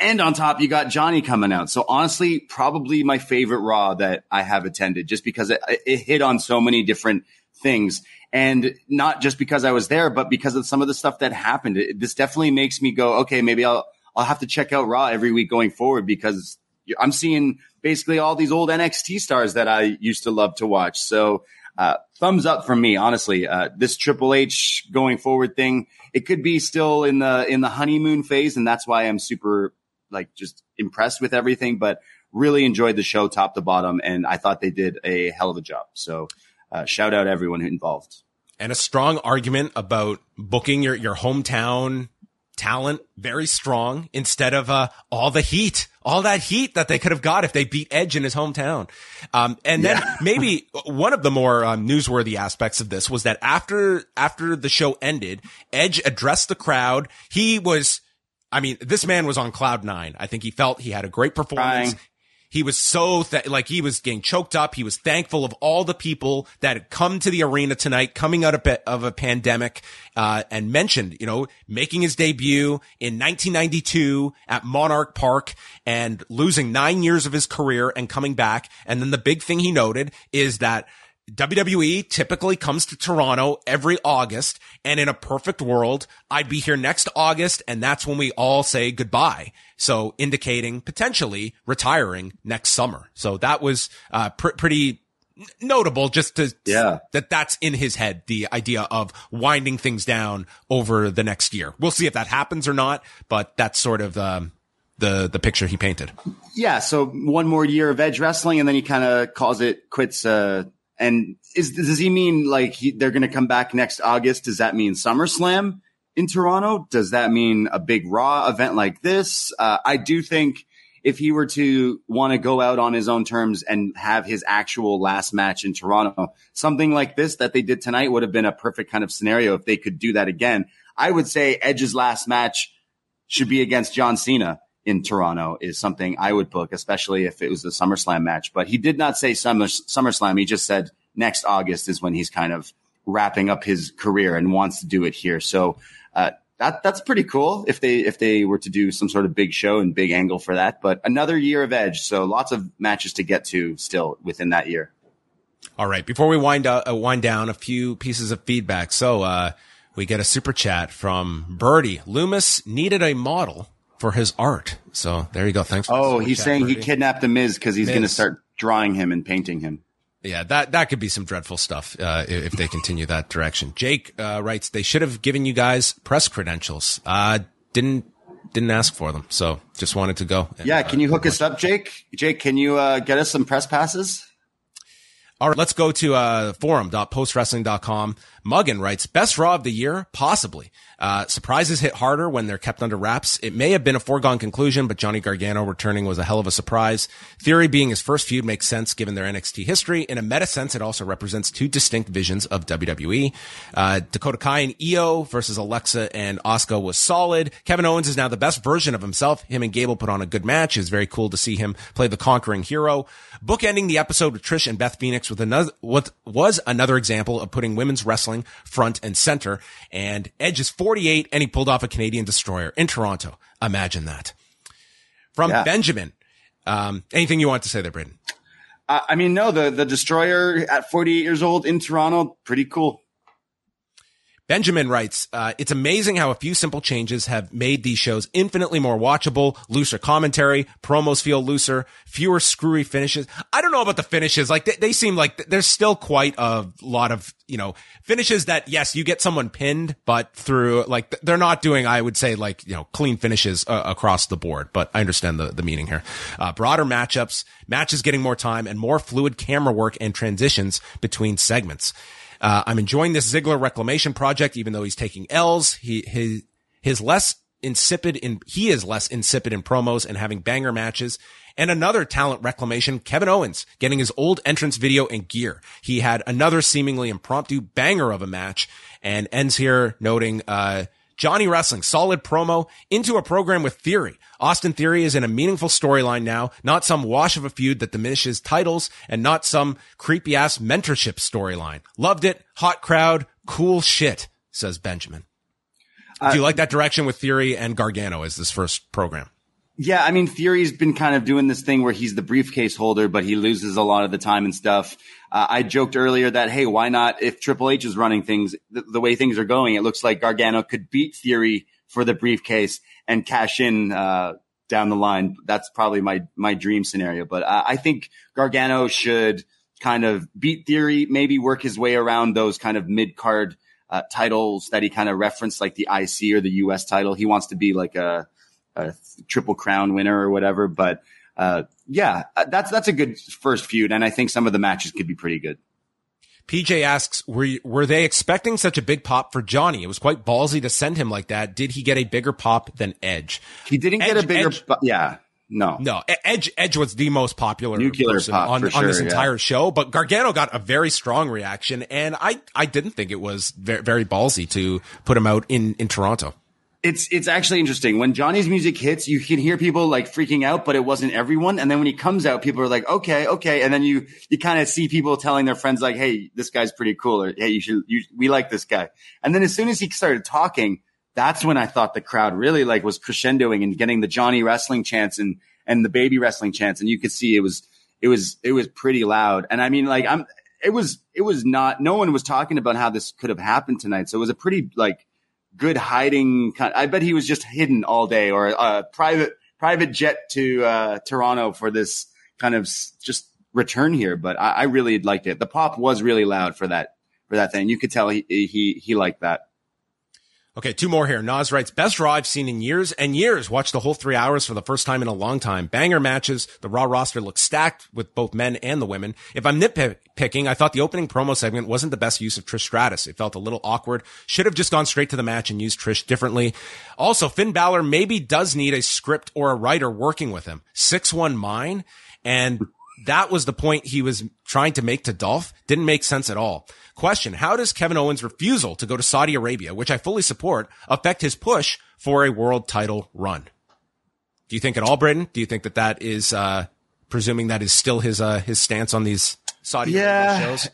and on top, you got Johnny coming out. So honestly, probably my favorite Raw that I have attended just because it, it hit on so many different things. And not just because I was there, but because of some of the stuff that happened. It, this definitely makes me go, okay, maybe I'll, I'll have to check out Raw every week going forward because I'm seeing basically all these old NXT stars that I used to love to watch. So, uh, thumbs up from me, honestly. Uh, this Triple H going forward thing, it could be still in the, in the honeymoon phase. And that's why I'm super like just impressed with everything, but really enjoyed the show top to bottom. And I thought they did a hell of a job. So uh, shout out everyone involved. And a strong argument about booking your, your hometown talent very strong instead of uh, all the heat, all that heat that they could have got if they beat Edge in his hometown. Um, and then yeah. [LAUGHS] maybe one of the more um, newsworthy aspects of this was that after after the show ended, Edge addressed the crowd. He was I mean, this man was on cloud nine. I think he felt he had a great performance. Crying. He was so th- like he was getting choked up. He was thankful of all the people that had come to the arena tonight, coming out of, of a pandemic, uh, and mentioned, you know, making his debut in 1992 at Monarch Park and losing nine years of his career and coming back. And then the big thing he noted is that WWE typically comes to Toronto every August. And in a perfect world, I'd be here next August. And that's when we all say goodbye. So indicating potentially retiring next summer. So that was, uh, pr- pretty notable just to Yeah. that that's in his head the idea of winding things down over the next year we'll see if that happens or not but that's sort of um, the the picture he painted Yeah, so one more year of Edge wrestling, and then he kind of calls it quits. Uh, and is does he mean like he, they're going to come back next August? Does that mean SummerSlam in Toronto? Does that mean a big Raw event like this? Uh, I do think if he were to want to go out on his own terms and have his actual last match in Toronto, something like this that they did tonight would have been a perfect kind of scenario if they could do that again. I would say Edge's last match should be against John Cena in Toronto is something I would book, especially if it was a SummerSlam match. But he did not say Summer, SummerSlam. He just said next August is when he's kind of wrapping up his career and wants to do it here. So uh, that that's pretty cool if they if they were to do some sort of big show and big angle for that. But another year of Edge, so lots of matches to get to still within that year. all right before we wind uh, wind down a few pieces of feedback so uh we get a super chat from birdie loomis needed a model for his art so there you go thanks for Oh, he's saying he kidnapped the Miz because he's going to start drawing him and painting him. Yeah, that that could be some dreadful stuff uh, if they continue that direction. Jake uh, writes they should have given you guys press credentials. Uh, didn't didn't ask for them, so just wanted to go. and, Yeah, uh, can you hook us up, Jake? Jake, can you uh, get us some press passes? All right, let's go to uh, forum.postwrestling.com. Muggin writes, best Raw of the year? Possibly. Uh, surprises hit harder when they're kept under wraps. It may have been a foregone conclusion, but Johnny Gargano returning was a hell of a surprise. Theory being his first feud makes sense given their NXT history. In a meta sense, it also represents two distinct visions of WWE. Uh, Dakota Kai and Iyo versus Alexa and Asuka was solid. Kevin Owens is now the best version of himself. Him and Gable put on a good match. It's very cool to see him play the conquering hero. Bookending the episode with Trish and Beth Phoenix with another, what was another example of putting women's wrestling front and center. And Edge is 48 and he pulled off a Canadian destroyer in Toronto. Imagine that. From Yeah. Benjamin. Um, anything you want to say there, Braden? Uh, I mean, no, the the destroyer at 48 years old in Toronto, pretty cool. Benjamin writes, uh, it's amazing how a few simple changes have made these shows infinitely more watchable, looser commentary, promos feel looser, fewer screwy finishes. I don't know about the finishes. Like they, they seem like th- there's still quite a lot of, you know, finishes that, yes, you get someone pinned, but through like they're not doing, I would say like, you know, clean finishes uh, across the board, but I understand the, the meaning here. Uh, broader matchups, matches getting more time and more fluid camera work and transitions between segments. Uh, I'm enjoying this Ziggler reclamation project, even though he's taking L's. He, his, his less insipid in, he is less insipid in promos and having banger matches. And another talent reclamation, Kevin Owens getting his old entrance video and gear. He had another seemingly impromptu banger of a match and ends here noting, uh, Johnny Wrestling, solid promo into a program with Theory. Austin Theory is in a meaningful storyline now, not some wash of a feud that diminishes titles and not some creepy ass mentorship storyline. Loved it. Hot crowd. Cool shit, says Benjamin. Do you uh, like that direction with Theory and Gargano as this first program? Yeah, I mean, Theory's been kind of doing this thing where he's the briefcase holder, but he loses a lot of the time and stuff. Uh, I joked earlier that, hey, why not if Triple H is running things the, way things are going? It looks like Gargano could beat Theory for the briefcase and cash in uh, down the line. That's probably my my dream scenario. But I think Gargano should kind of beat Theory, maybe work his way around those kind of mid card uh, titles that he kind of referenced, like the IC or the US title. He wants to be like a a triple crown winner or whatever. But uh, yeah, uh, that's that's a good first feud, and I think some of the matches could be pretty good. PJ asks, were, you- were they expecting such a big pop for Johnny? It was quite ballsy to send him like that. Did he get a bigger pop than Edge? He didn't get a bigger, Edge- yeah, no, No, Edge Edge was the most popular Nuclear pop, on, for on this sure, yeah. entire show, but Gargano got a very strong reaction, and I I didn't think it was very, very ballsy to put him out in in Toronto. It's it's actually interesting when Johnny's music hits. You can hear people like freaking out, but it wasn't everyone. And then when he comes out, people are like, "Okay, okay." And then you you kind of see people telling their friends like, "Hey, this guy's pretty cool," or "Hey, you should you we like this guy." And then as soon as he started talking, that's when I thought the crowd really like was crescendoing and getting the Johnny wrestling chants and and the baby wrestling chants, and you could see it was it was it was pretty loud. And I mean, like I'm it was it was not. No one was talking about how this could have happened tonight, so it was a pretty like good hiding. kind- I bet he was just hidden all day, or a private private jet to uh, Toronto for this kind of just return here, but I, I really liked it. The pop was really loud for that for that thing. You could tell he he he liked that. Okay, two more here. Nas writes, best Raw I've seen in years and years. Watched the whole three hours for the first time in a long time. Banger matches. The Raw roster looks stacked with both men and the women. If I'm nitpicking, I thought the opening promo segment wasn't the best use of Trish Stratus. It felt a little awkward. Should have just gone straight to the match and used Trish differently. Also, Finn Balor maybe does need a script or a writer working with him. 6-1 mine. And that was the point he was trying to make to Dolph. Didn't make sense at all. Question. How does Kevin Owens' refusal to go to Saudi Arabia, which I fully support, affect his push for a world title run? Do you think at all, Braden? Do you think that that is, uh, presuming that is still his, uh, his stance on these Saudi Yeah. Arabia shows?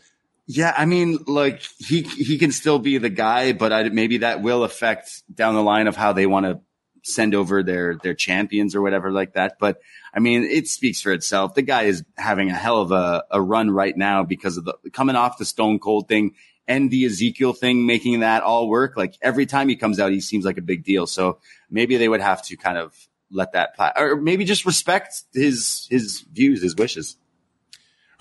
Yeah, I mean, like he he can still be the guy, but I, maybe that will affect down the line of how they want to send over their their champions or whatever like that. But I mean, it speaks for itself. The guy is having a hell of a, a run right now because of the coming off the Stone Cold thing and the Ezekiel thing, making that all work. Like every time he comes out, he seems like a big deal. So maybe they would have to kind of let that, pla- or maybe just respect his his views, his wishes.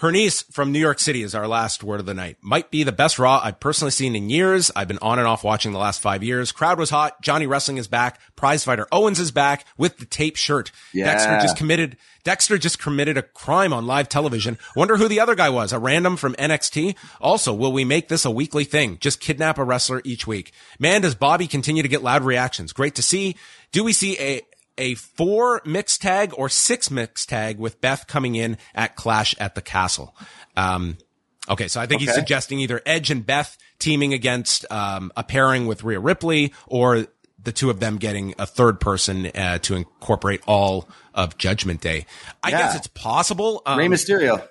Hernice from New York City is our last word of the night. Might be the best Raw I've personally seen in years. I've been on and off watching the last five years. Crowd was hot. Johnny Wrestling is back. Prize fighter Owens is back with the tape shirt. Yeah. Dexter just committed, Dexter just committed a crime on live television. Wonder who the other guy was. A random from NXT. Also, will we make this a weekly thing? Just kidnap a wrestler each week. Man, does Bobby continue to get loud reactions? Great to see. Do we see a, a four mix tag or six mix tag with Beth coming in at Clash at the Castle. Um, okay, so I think he's suggesting either Edge and Beth teaming against um, a pairing with Rhea Ripley, or the two of them getting a third person uh, to incorporate all of Judgment Day. I Yeah. guess it's possible. Um, Rey Mysterio.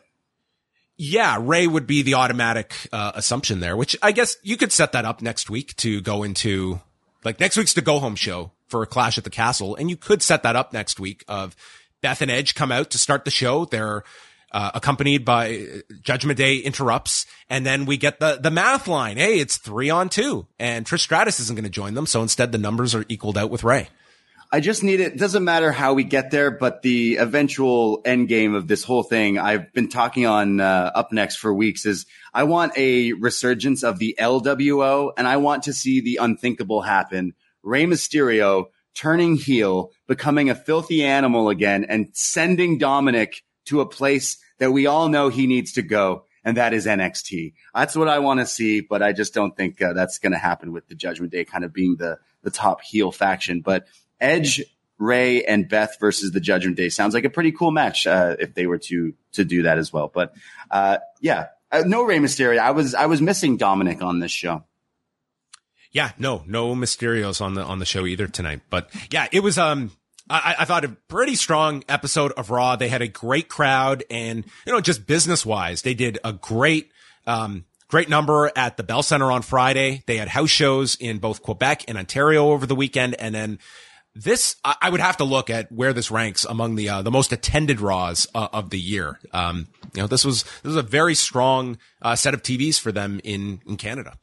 yeah, Rey would be the automatic uh, assumption there, which I guess you could set that up next week to go into like next week's the go home show for a clash at the castle. And you could set that upNXT week of Beth and Edge come out to start the show. They're uh, accompanied by uh, Judgment Day interrupts. And then we get the, the math line. Hey, it's three on two and Trish Stratus isn't going to join them. So instead the numbers are equaled out with Rey. I just need it. Doesn't matter how we get there, but the eventual end game of this whole thing, I've been talking on uh, up next for weeks. Is I want a resurgence of the LWO, and I want to see the unthinkable happen. Rey Mysterio turning heel, becoming a filthy animal again, and sending Dominic to a place that we all know he needs to go, and that is NXT. That's what I want to see, but I just don't think uh, that's going to happen with the Judgment Day kind of being the the top heel faction. But Edge, Rey, and Beth versus the Judgment Day sounds like a pretty cool match uh, if they were to to do that as well. But uh, yeah, uh, no Rey Mysterio. I was I was missing Dominic on this show. Yeah, no, no Mysterios on the on the show either tonight. But yeah, it was um I, I thought a pretty strong episode of Raw. They had a great crowd and you know, just business wise, they did a great um great number at the Bell Center on Friday. They had house shows in both Quebec and Ontario over the weekend and then this I I would have to look at where this ranks among the uh, the most attended Raws uh, of the year. Um, you know, this was this was a very strong uh, set of TVs for them in in Canada.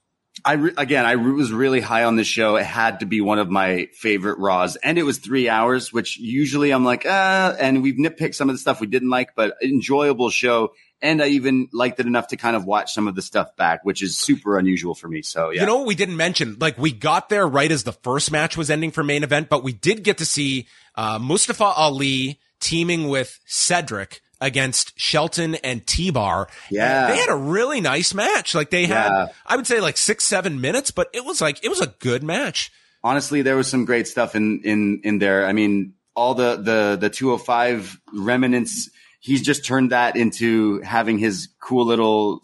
I re- again, I re- was really high on this show. It had to be one of my favorite Raws, and it was three hours, which usually I'm like, ah. And we've nitpicked some of the stuff we didn't like, but enjoyable show. And I even liked it enough to kind of watch some of the stuff back, which is super unusual for me. So yeah, You know what we didn't mention? Like we got there right as the first match was ending for main event, but we did get to see uh, Mustafa Ali teaming with Cedric against Shelton and T-Bar. Yeah. They had a really nice match. Like they had, Yeah. I would say like six, seven minutes, but it was like, it was a good match. honestly, there was some great stuff in in in there. I mean, all the the the 205 remnants. He's just turned that into having his cool little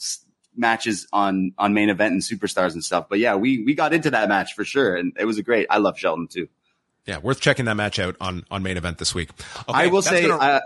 matches on on main event and superstars and stuff. But yeah, we we got into that match for sure, and it was a great. I love Shelton too. Yeah. Worth checking that match out on, on main event this week. Okay, I will say. gonna- uh,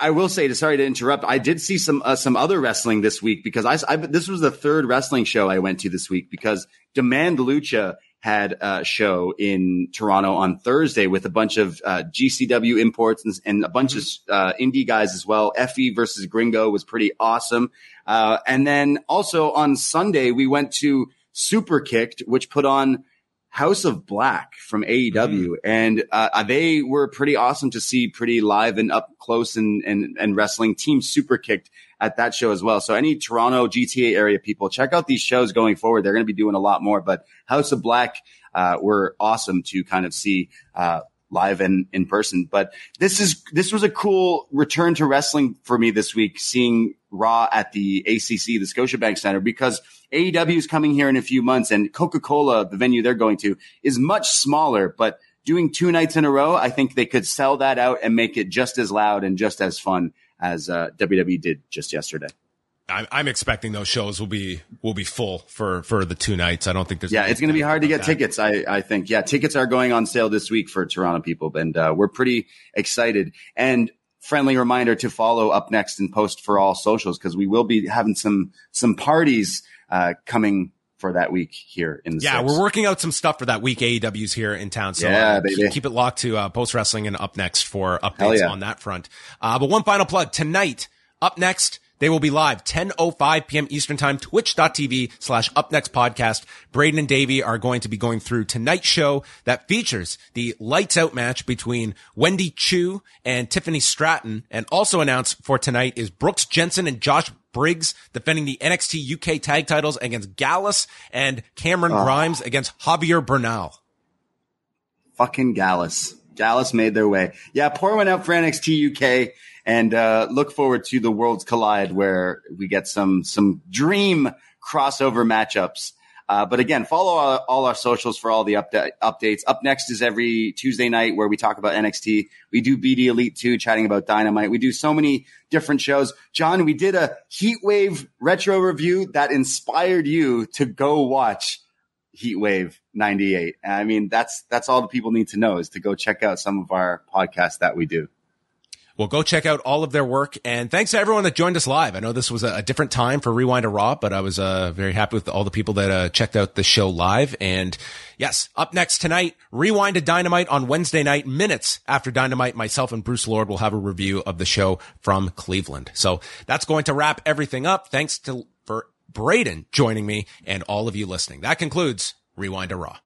I will say, to, sorry to interrupt. I did see some uh, some other wrestling this week because I, I this was the third wrestling show I went to this week because Demand Lucha had a show in Toronto on Thursday with a bunch of uh, GCW imports and, and a bunch of uh, indie guys as well. Effy versus Gringo was pretty awesome. Uh, and then also on Sunday we went to Super Kicked, which put on House of Black from AEW, and uh, they were pretty awesome to see, pretty live and up close and and and wrestling. Team Super Kicked at that show as well. So any Toronto GTA area people, check out these shows going forward. They're going to be doing a lot more, but House of Black, uh, were awesome to kind of see, uh, live and in person. But this is, this was a cool return to wrestling for me this week, seeing Raw at the ACC, the Scotiabank Center, because AEW is coming here in a few months and Coca-Cola, the venue they're going to is much smaller, but doing two nights in a row, I think they could sell that out and make it just as loud and just as fun as uh, WWE did just yesterday. I'm, I'm expecting those shows will be will be full for for the two nights. I don't think there's yeah, it's going to be hard to get that. tickets. I I think yeah, tickets are going on sale this week for Toronto people, and uh, we're pretty excited. And friendly reminder to follow upNXT and post for all socials because we will be having some some parties uh, coming for that week here in the yeah, we we're working out some stuff for that week. AEW's here in town, so yeah, uh, keep, keep it locked to uh, post wrestling and upNXT for updates yeah. on that front. Uh, but one final plug tonight. Up next, they will be live 10:05 p.m. Eastern Time. Twitch.tv slash Up Next Podcast. Braden and Davie are going to be going through tonight's show that features the lights out match between Wendy Choo and Tiffany Stratton, and also announced for tonight is Brooks Jensen and Josh Briggs defending the NXT UK tag titles against Gallus and Cameron ah. Grimes against Javier Bernal. fucking Gallus. Gallus made their way. Yeah, pour one out for NXT UK and uh, look forward to the Worlds Collide where we get some some dream crossover matchups. Uh, but again, follow all, all our socials for all the upda- updates. upNXT is every Tuesday night where we talk about NXT. We do BD Elite 2, chatting about Dynamite. We do so many different shows. John, we did a Heat Wave retro review that inspired you to go watch Heat Wave 98. I mean, that's, that's all the people need to know is to go check out some of our podcasts that we do. Well, go check out all of their work. And thanks to everyone that joined us live. I know this was a, different time for Rewind-A-Raw, but I was uh, very happy with all the people that uh, checked out the show live. And yes, up next tonight, Rewind-A-Dynamite on Wednesday night, minutes after Dynamite, myself and Bruce Lord will have a review of the show from Cleveland. So that's going to wrap everything up. Thanks to for Braden joining me and all of you listening. That concludes Rewind-A-Raw.